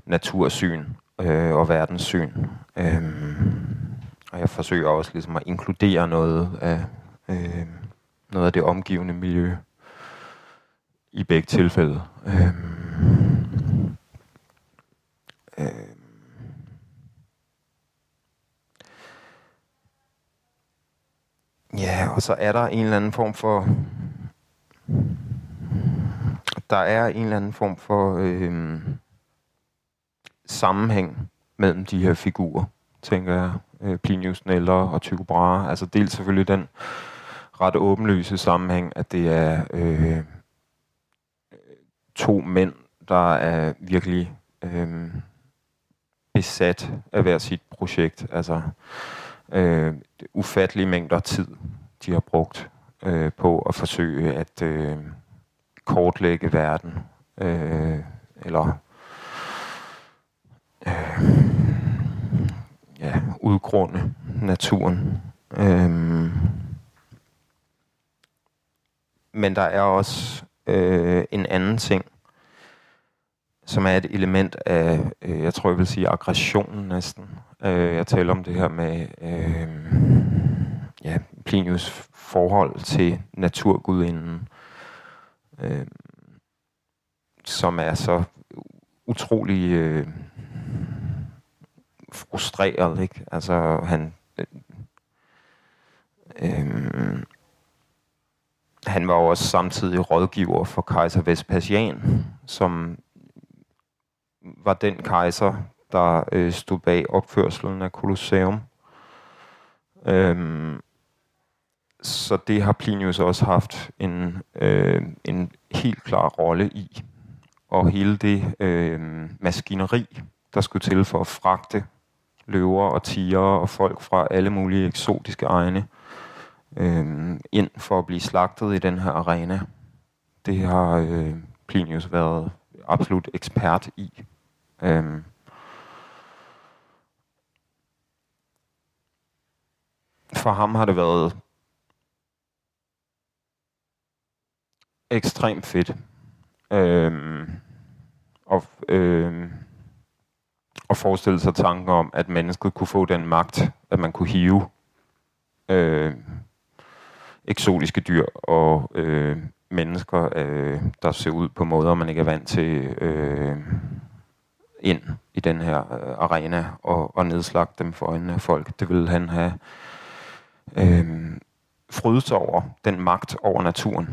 natursyn øh, og verdenssyn. Øh, og jeg forsøger også ligesom at inkludere noget af, øh, noget af det omgivende miljø i begge tilfælde. Øh, øh, ja, og så er der en eller anden form for der er en eller anden form for øh, sammenhæng mellem de her figurer, tænker jeg øh, Plinius Neller og Tycho Brahe. Altså dels selvfølgelig den ret åbenlyse sammenhæng, at det er øh, to mænd, der er virkelig øh, besat af hver sit projekt. Altså øh, ufattelige mængder tid, de har brugt øh, på at forsøge at øh, kortlægge verden. Øh, eller øh, ja, udgrunde naturen. Øhm, men der er også øh, en anden ting, som er et element af, øh, jeg tror jeg vil sige aggression næsten. Øh, jeg taler om det her med øh, ja, Plinius forhold til naturgudinden, øh, som er så utrolig øh, frustreret, ikke? Altså, han... Øh, øhm, han var også samtidig rådgiver for kejser Vespasian, som var den kejser, der øh, stod bag opførselen af Colosseum. Øhm, så det har Plinius også haft en, øh, en helt klar rolle i. Og hele det øh, maskineri, der skulle til for at fragte løver og tiger og folk fra alle mulige eksotiske egne øh, ind for at blive slagtet i den her arena. Det har øh, Plinius været absolut ekspert i. Øh, for ham har det været ekstremt fedt. Øh, og øh, at forestille sig tanken om, at mennesket kunne få den magt, at man kunne hive øh, eksotiske dyr og øh, mennesker, øh, der ser ud på måder, man ikke er vant til, øh, ind i den her øh, arena og, og nedslagte dem for øjnene af folk. Det ville han have øh, frydet over, den magt over naturen.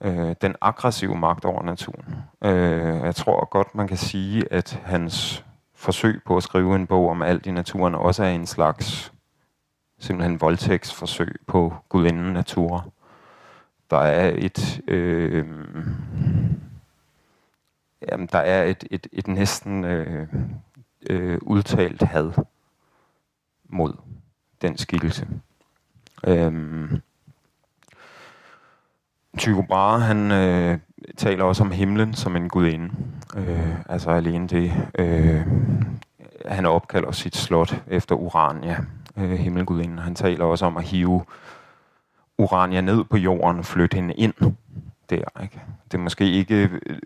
Øh, den aggressive magt over naturen. Øh, jeg tror godt, man kan sige, at hans forsøg på at skrive en bog om alt i naturen også er en slags simpelthen voldtægtsforsøg på gudinden natur. Der er et øh, jamen, der er et, et, et næsten øh, øh, udtalt had mod den skikkelse. Øhm, Tycho Brahe, han øh, taler også om himlen som en gudinde. Øh, altså alene det, øh, han opkalder sit slot efter Urania, øh, himmelgudinden. Han taler også om at hive Urania ned på jorden og flytte hende ind der. Ikke? Det er måske ikke øh,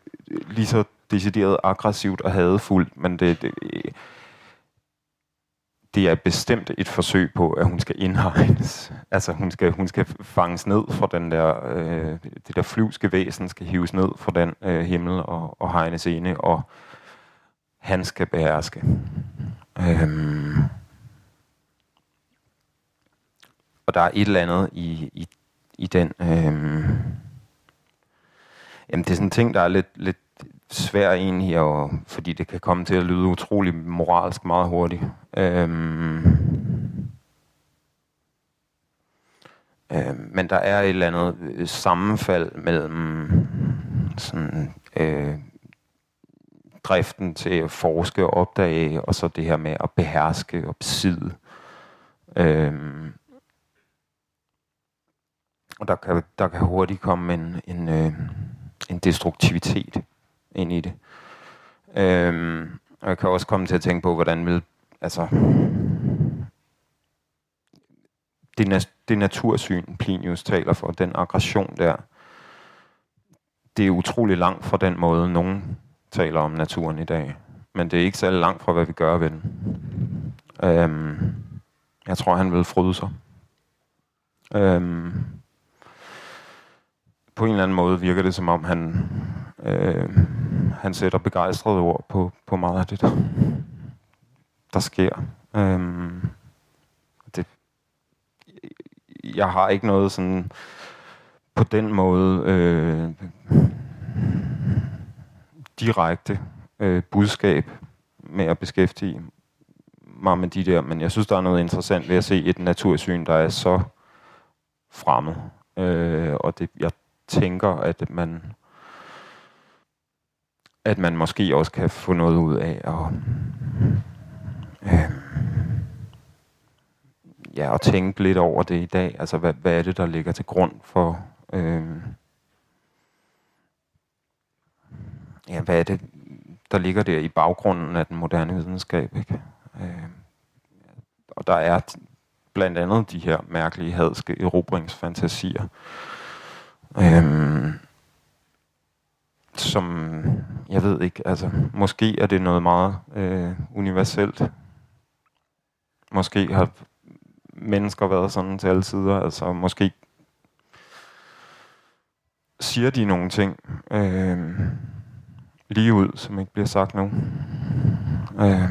lige så decideret aggressivt og hadefuldt, men det, det, det er bestemt et forsøg på, at hun skal indhegnes. Altså hun skal, hun skal fanges ned fra den der, øh, det der flyvske væsen, skal hives ned fra den øh, himmel og, og hegnes inde, og han skal beherske. Øhm. Og der er et eller andet i, i, i den... Øh, Jamen det er sådan en ting, der er lidt, lidt svær egentlig, og, fordi det kan komme til at lyde utrolig moralsk meget hurtigt. Øhm, øh, men der er et eller andet øh, sammenfald mellem sådan, øh, driften til at forske og opdage, og så det her med at beherske og besidde. Øhm, og der kan, der kan hurtigt komme en, en, øh, en destruktivitet ind i det. Øhm, og jeg kan også komme til at tænke på, hvordan vil, altså, det, na- det natursyn, Plinius taler for, den aggression der, det er utrolig langt fra den måde, nogen taler om naturen i dag. Men det er ikke særlig langt fra, hvad vi gør ved den. Øhm, jeg tror, han vil fryde sig. Øhm, på en eller anden måde virker det, som om han Øh, han sætter begejstrede ord på, på meget af det, der, der sker. Øh, det, jeg har ikke noget sådan på den måde øh, direkte øh, budskab med at beskæftige mig med de der, men jeg synes, der er noget interessant ved at se et natursyn, der er så fremmed. Øh, og det, jeg tænker, at man at man måske også kan få noget ud af at, øh, ja, at tænke lidt over det i dag. Altså, hvad, hvad er det, der ligger til grund for... Øh, ja, hvad er det, der ligger der i baggrunden af den moderne videnskab, ikke? Øh, og der er blandt andet de her mærkelige hadske erobringsfantasier. Øhm, som, jeg ved ikke, altså, måske er det noget meget øh, universelt. Måske har mennesker været sådan til alle sider, altså måske siger de nogle ting øh, lige ud, som ikke bliver sagt nu. Øh.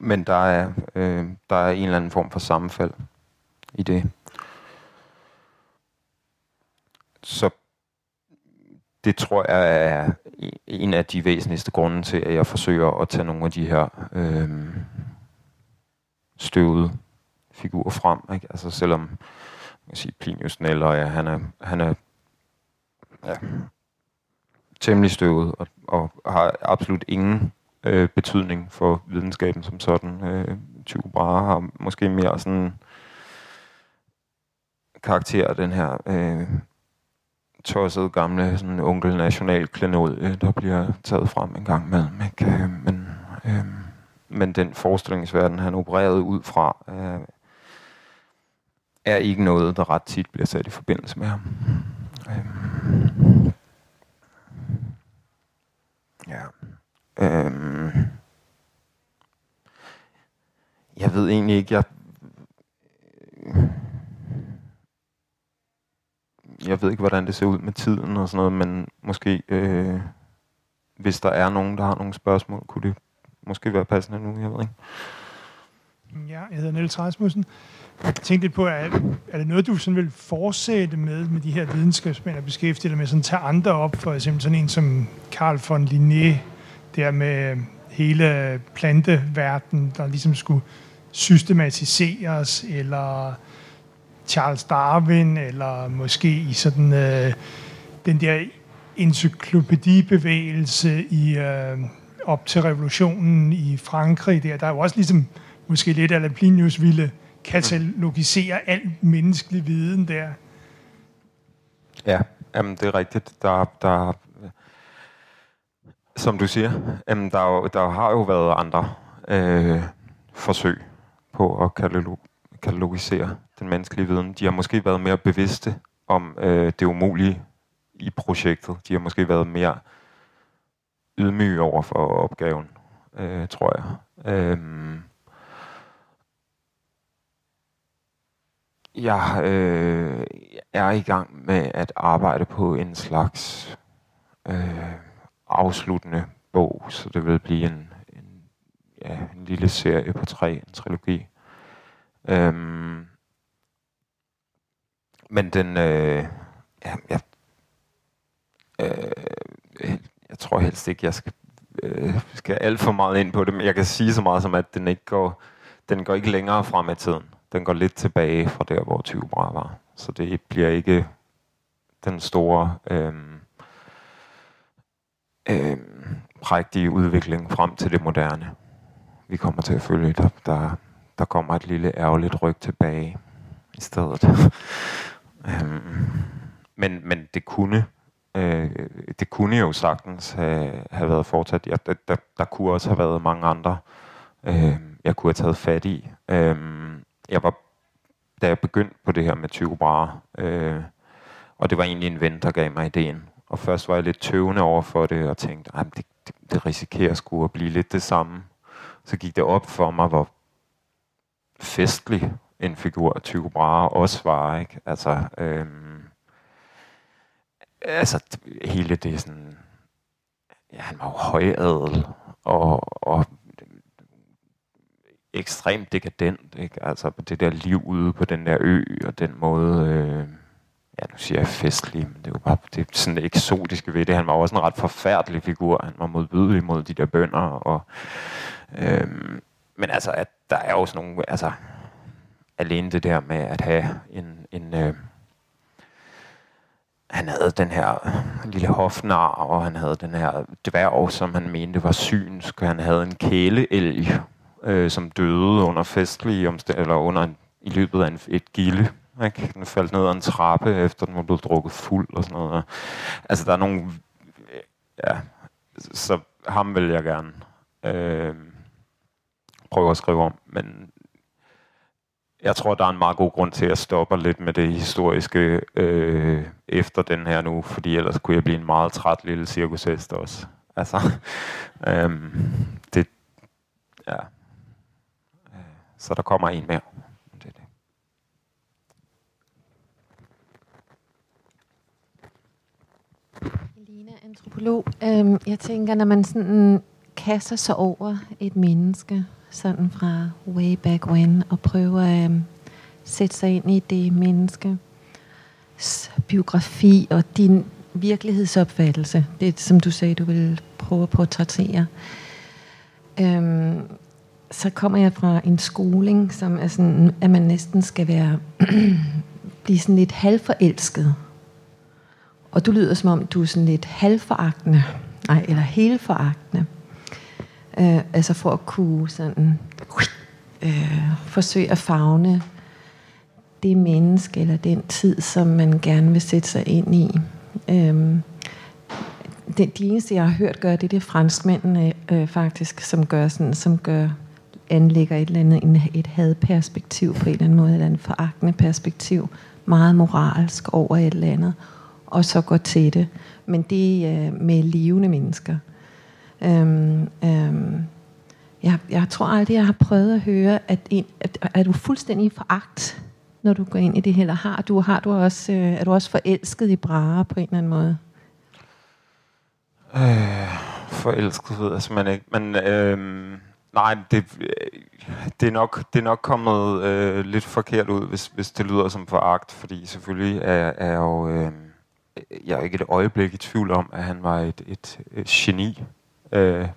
Men der er, øh, der er en eller anden form for sammenfald i det. Så det tror jeg er en af de væsentligste grunde til, at jeg forsøger at tage nogle af de her øh, støvede figurer frem. Ikke? Altså selvom man kan sige, Plinius Neller, ja, han er, han er ja, temmelig støvet og, og har absolut ingen øh, betydning for videnskaben som sådan. Øh, Tycho Brahe har måske mere sådan karakter den her øh, tosset gamle sådan onkel national klenod, øh, der bliver taget frem en gang med. Ikke? Øh, men, øh, men den forestillingsverden, han opererede ud fra, øh, er ikke noget, der ret tit bliver sat i forbindelse med ham. Øh, ja. Øh, jeg ved egentlig ikke, jeg jeg ved ikke, hvordan det ser ud med tiden og sådan noget, men måske, øh, hvis der er nogen, der har nogle spørgsmål, kunne det måske være passende nu, jeg ved ikke. Ja, jeg hedder Niels Rasmussen. Jeg tænkte lidt på, er, er det noget, du sådan vil fortsætte med, med de her videnskabsmænd og beskæftige dig med, sådan tage andre op, for eksempel sådan en som Carl von Linné, der med hele planteverdenen, der ligesom skulle systematiseres, eller Charles Darwin, eller måske i sådan øh, den der encyklopædibevægelse i øh, op til revolutionen i Frankrig. Der, der er jo også ligesom måske lidt, at Plinius ville katalogisere alt menneskelig viden der. Ja, jamen, det er rigtigt. Der, der, som du siger, jamen, der, der har jo været andre øh, forsøg på at katalog- katalogisere den menneskelige viden. De har måske været mere bevidste om øh, det umulige i projektet. De har måske været mere ydmyge over for opgaven, øh, tror jeg. Øhm, øh, jeg øh, er i gang med at arbejde på en slags øh, afsluttende bog, så det vil blive en, en, ja, en lille serie på tre, en trilogi. Øhm, men den, øh, ja, jeg, øh, jeg tror helst ikke, jeg skal, øh, skal alt for meget ind på det, men jeg kan sige så meget som, at den ikke går, den går ikke længere frem i tiden. Den går lidt tilbage fra der, hvor 20 var. Så det bliver ikke den store øh, øh, prægtige udvikling frem til det moderne. Vi kommer til at følge, der, der, der kommer et lille ærgerligt ryg tilbage i stedet. Øhm, men, men det kunne øh, det kunne jo sagtens have, have været fortsat. Ja, der, der, der kunne også have været mange andre, øh, jeg kunne have taget fat i. Øh, jeg var, da jeg begyndte på det her med Tycho Brahe, øh, og det var egentlig en ven, der gav mig ideen. Og først var jeg lidt tøvende over for det, og tænkte, at det, det, det risikerer sgu at blive lidt det samme. Så gik det op for mig, hvor festlig en figur Tycho Brahe også var. Ikke? Altså, øhm, altså hele det sådan, ja, han var jo højadel, og, og ekstremt dekadent, ikke? Altså det der liv ude på den der ø, og den måde, øh, ja nu siger jeg festlig, men det er jo bare det er sådan det eksotiske ved det. Han var også en ret forfærdelig figur. Han var modbydelig mod de der bønder, og øh, men altså, at der er jo sådan nogle, altså alene det der med at have en, en øh, han havde den her lille hofnar, og han havde den her dværg, som han mente var synsk. Han havde en kæleelg, øh, som døde under festlige omstændigheder, eller under en, i løbet af en, et gilde. Ikke? Den faldt ned ad en trappe, efter den var blevet drukket fuld og sådan noget. Altså, der er nogle... Øh, ja, så ham vil jeg gerne øh, prøve at skrive om, men jeg tror, der er en meget god grund til at stoppe lidt med det historiske øh, efter den her nu, fordi ellers kunne jeg blive en meget træt lille cirkushest også. Altså, øh, det, ja. Så der kommer en mere. Det er det. Elina, antropolog. Øhm, jeg tænker, når man sådan kaster sig over et menneske, sådan fra way back when, og prøver at øhm, sætte sig ind i det menneske biografi og din virkelighedsopfattelse, det som du sagde, du ville prøve at portrættere. Øhm, så kommer jeg fra en skoling, som er sådan, at man næsten skal være blive sådan lidt halvforelsket. Og du lyder som om, du er sådan lidt halvforagtende. Nej, eller helt foragtende. Øh, altså for at kunne sådan, øh, forsøge at fagne det menneske eller den tid, som man gerne vil sætte sig ind i. Øh, det, de eneste, jeg har hørt gøre det, det er franskmændene øh, faktisk, som gør sådan, som gør anlægger et eller andet en, et hadperspektiv på en eller anden måde, eller en foragtende perspektiv, meget moralsk over et eller andet, og så går til det. Men det er øh, med levende mennesker. Øhm, øhm, jeg, jeg tror aldrig, jeg har prøvet at høre, at, en, at er du fuldstændig foragt, når du går ind i det her, eller har du, har du også, øh, er du også forelsket i Brahe på en eller anden måde? Øh, forelsket ved jeg simpelthen ikke, men øh, Nej, det, det, er nok, det er nok kommet øh, lidt forkert ud, hvis, hvis det lyder som foragt, fordi selvfølgelig er, er jo, øh, jeg er ikke et øjeblik i tvivl om, at han var et, et, et geni. Øh,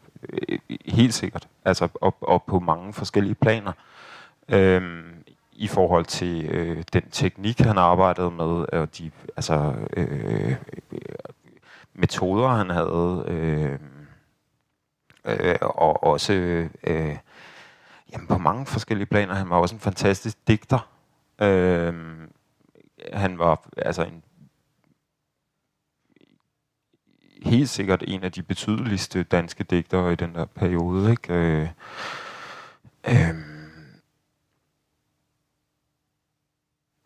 helt sikkert. Altså, og, og på mange forskellige planer. Øh, I forhold til øh, den teknik, han arbejdede med, og de altså, øh, metoder, han havde... Øh, øh, og også øh, jamen på mange forskellige planer. Han var også en fantastisk digter. Øh, han var altså en helt sikkert en af de betydeligste danske digtere i den der periode. Ikke? Øh, øh,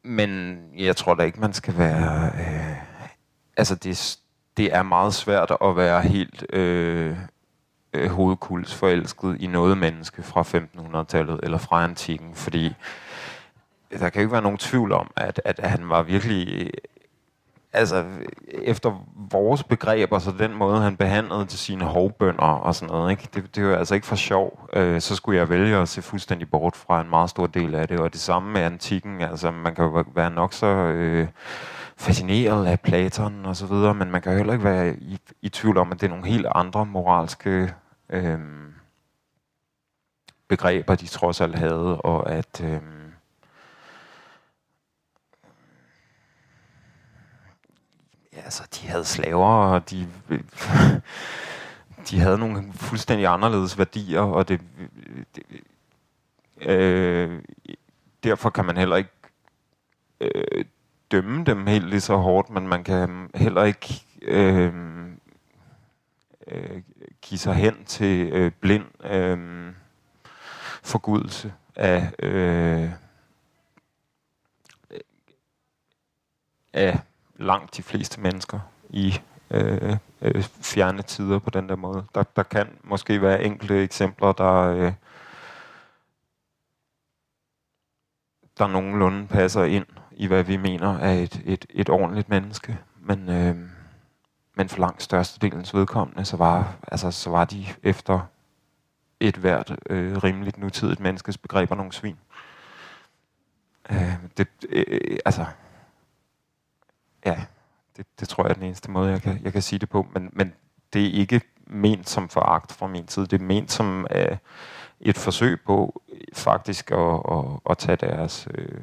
men jeg tror da ikke, man skal være... Øh, altså, det, det er meget svært at være helt øh, øh, hovedkulsforelsket i noget menneske fra 1500-tallet eller fra antikken, fordi der kan jo ikke være nogen tvivl om, at, at han var virkelig altså, efter vores begreber, så den måde, han behandlede til sine hovbønder og sådan noget, ikke? Det, det var altså ikke for sjov. Øh, så skulle jeg vælge at se fuldstændig bort fra en meget stor del af det. Og det samme med antikken. Altså, man kan jo være nok så øh, fascineret af Platon og så videre, men man kan heller ikke være i, i tvivl om, at det er nogle helt andre moralske øh, begreber, de trods alt havde, og at... Øh, Ja, altså, de havde slaver, og de, de havde nogle fuldstændig anderledes værdier, og det, det øh, derfor kan man heller ikke øh, dømme dem helt lige så hårdt, men man kan heller ikke øh, øh, give sig hen til øh, blind øh, forgudelse af, øh, af langt de fleste mennesker i øh, øh, fjerne tider på den der måde. Der, der kan måske være enkelte eksempler, der, øh, der nogenlunde passer ind i, hvad vi mener er et, et, et ordentligt menneske. Men, øh, men for langt størstedelens vedkommende, så var, altså, så var de efter et hvert øh, rimeligt nutidigt menneskes begreber nogle svin. Øh, det, øh, altså, Ja, det, det tror jeg er den eneste måde, jeg kan, jeg kan sige det på. Men, men det er ikke ment som foragt fra min side. Det er ment som uh, et forsøg på faktisk at, at, at tage deres uh,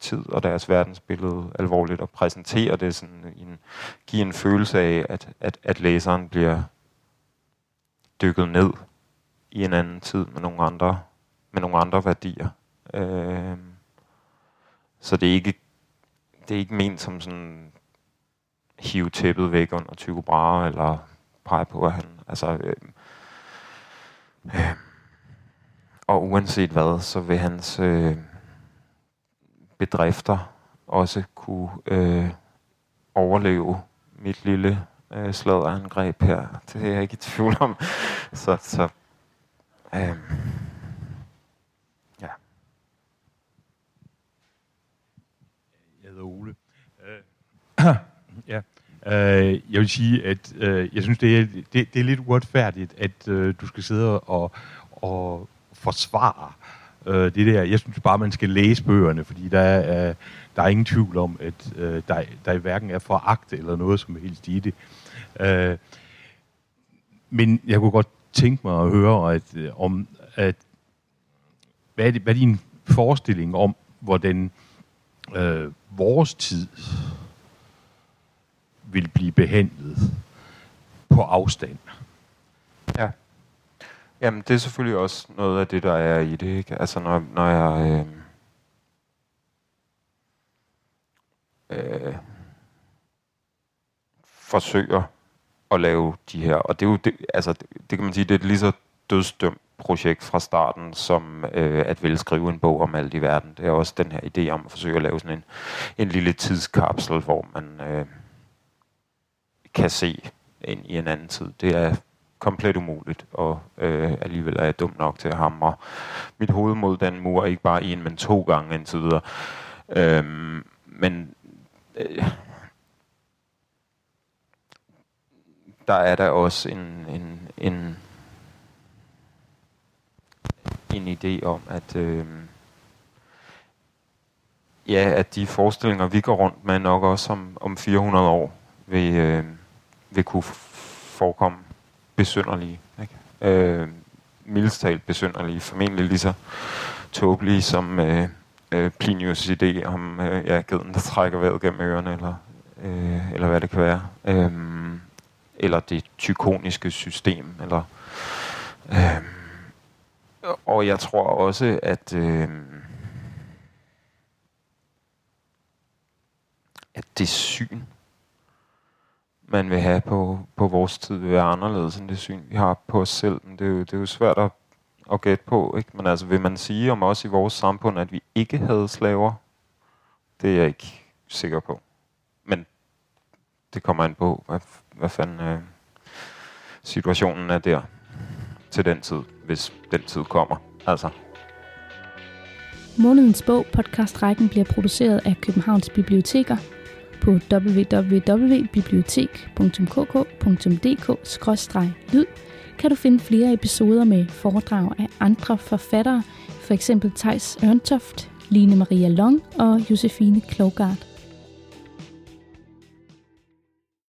tid og deres verdensbillede alvorligt og præsentere det sådan en, give en følelse af, at, at, at læseren bliver dykket ned i en anden tid med nogle andre, med nogle andre værdier. Uh, så det er ikke det er ikke ment som sådan hive tæppet væk under Tycho Brahe, eller pege på, at han... Altså, øh, øh, og uanset hvad, så vil hans øh, bedrifter også kunne øh, overleve mit lille øh, sladerangreb her. Det er jeg ikke i tvivl om. Så, så øh, ja. Jeg hedder Ole. Ja, øh, jeg vil sige, at øh, jeg synes, det er, det, det er lidt uretfærdigt, at øh, du skal sidde og, og forsvare øh, det der. Jeg synes bare, man skal læse bøgerne, fordi der er, øh, der er ingen tvivl om, at øh, der, der hverken er foragt eller noget som helst i det. Øh, men jeg kunne godt tænke mig at høre, at, øh, om, at, hvad, er det, hvad er din forestilling om, hvordan øh, vores tid vil blive behandlet på afstand. Ja. Jamen, det er selvfølgelig også noget af det, der er i det. Ikke? Altså, når, når jeg... Øh, øh, forsøger at lave de her, og det er jo, det, altså, det, det kan man sige, det er et lige så dødsdømt projekt fra starten, som øh, at ville skrive en bog om alt i verden. Det er også den her idé om at forsøge at lave sådan en, en lille tidskapsel, hvor man, øh, kan se ind i en anden tid. Det er komplet umuligt, og øh, alligevel er jeg dum nok til at hamre mit hoved mod den mur, ikke bare en, men to gange indtil videre. Øhm, men øh, der er der også en, en, en, en idé om, at øh, ja, at de forestillinger, vi går rundt med, nok også om, om 400 år vil, øh, vil kunne forekomme besynderlige. Ikke? Øh, mildestalt besynderlige, formentlig lige så tåbelige som øh, øh, Plinius idé om øh, ja, geden, der trækker vejret gennem ørerne, eller, øh, eller hvad det kan være. Øh, eller det tykoniske system, eller... Øh, og jeg tror også, at... Øh, at det syn, man vil have på, på vores tid, vil være anderledes end det syn, vi har på os selv. Men det er jo, det er jo svært at, at gætte på. Ikke? Men altså, vil man sige om os i vores samfund, at vi ikke havde slaver? Det er jeg ikke sikker på. Men det kommer an på, hvad, hvad fanden øh, situationen er der til den tid, hvis den tid kommer. Altså. Månedens bog podcastrækken bliver produceret af Københavns Biblioteker på www.bibliotek.kk.dk-lyd kan du finde flere episoder med foredrag af andre forfattere, for eksempel Tejs Ørntoft, Line Maria Long og Josefine Klogart.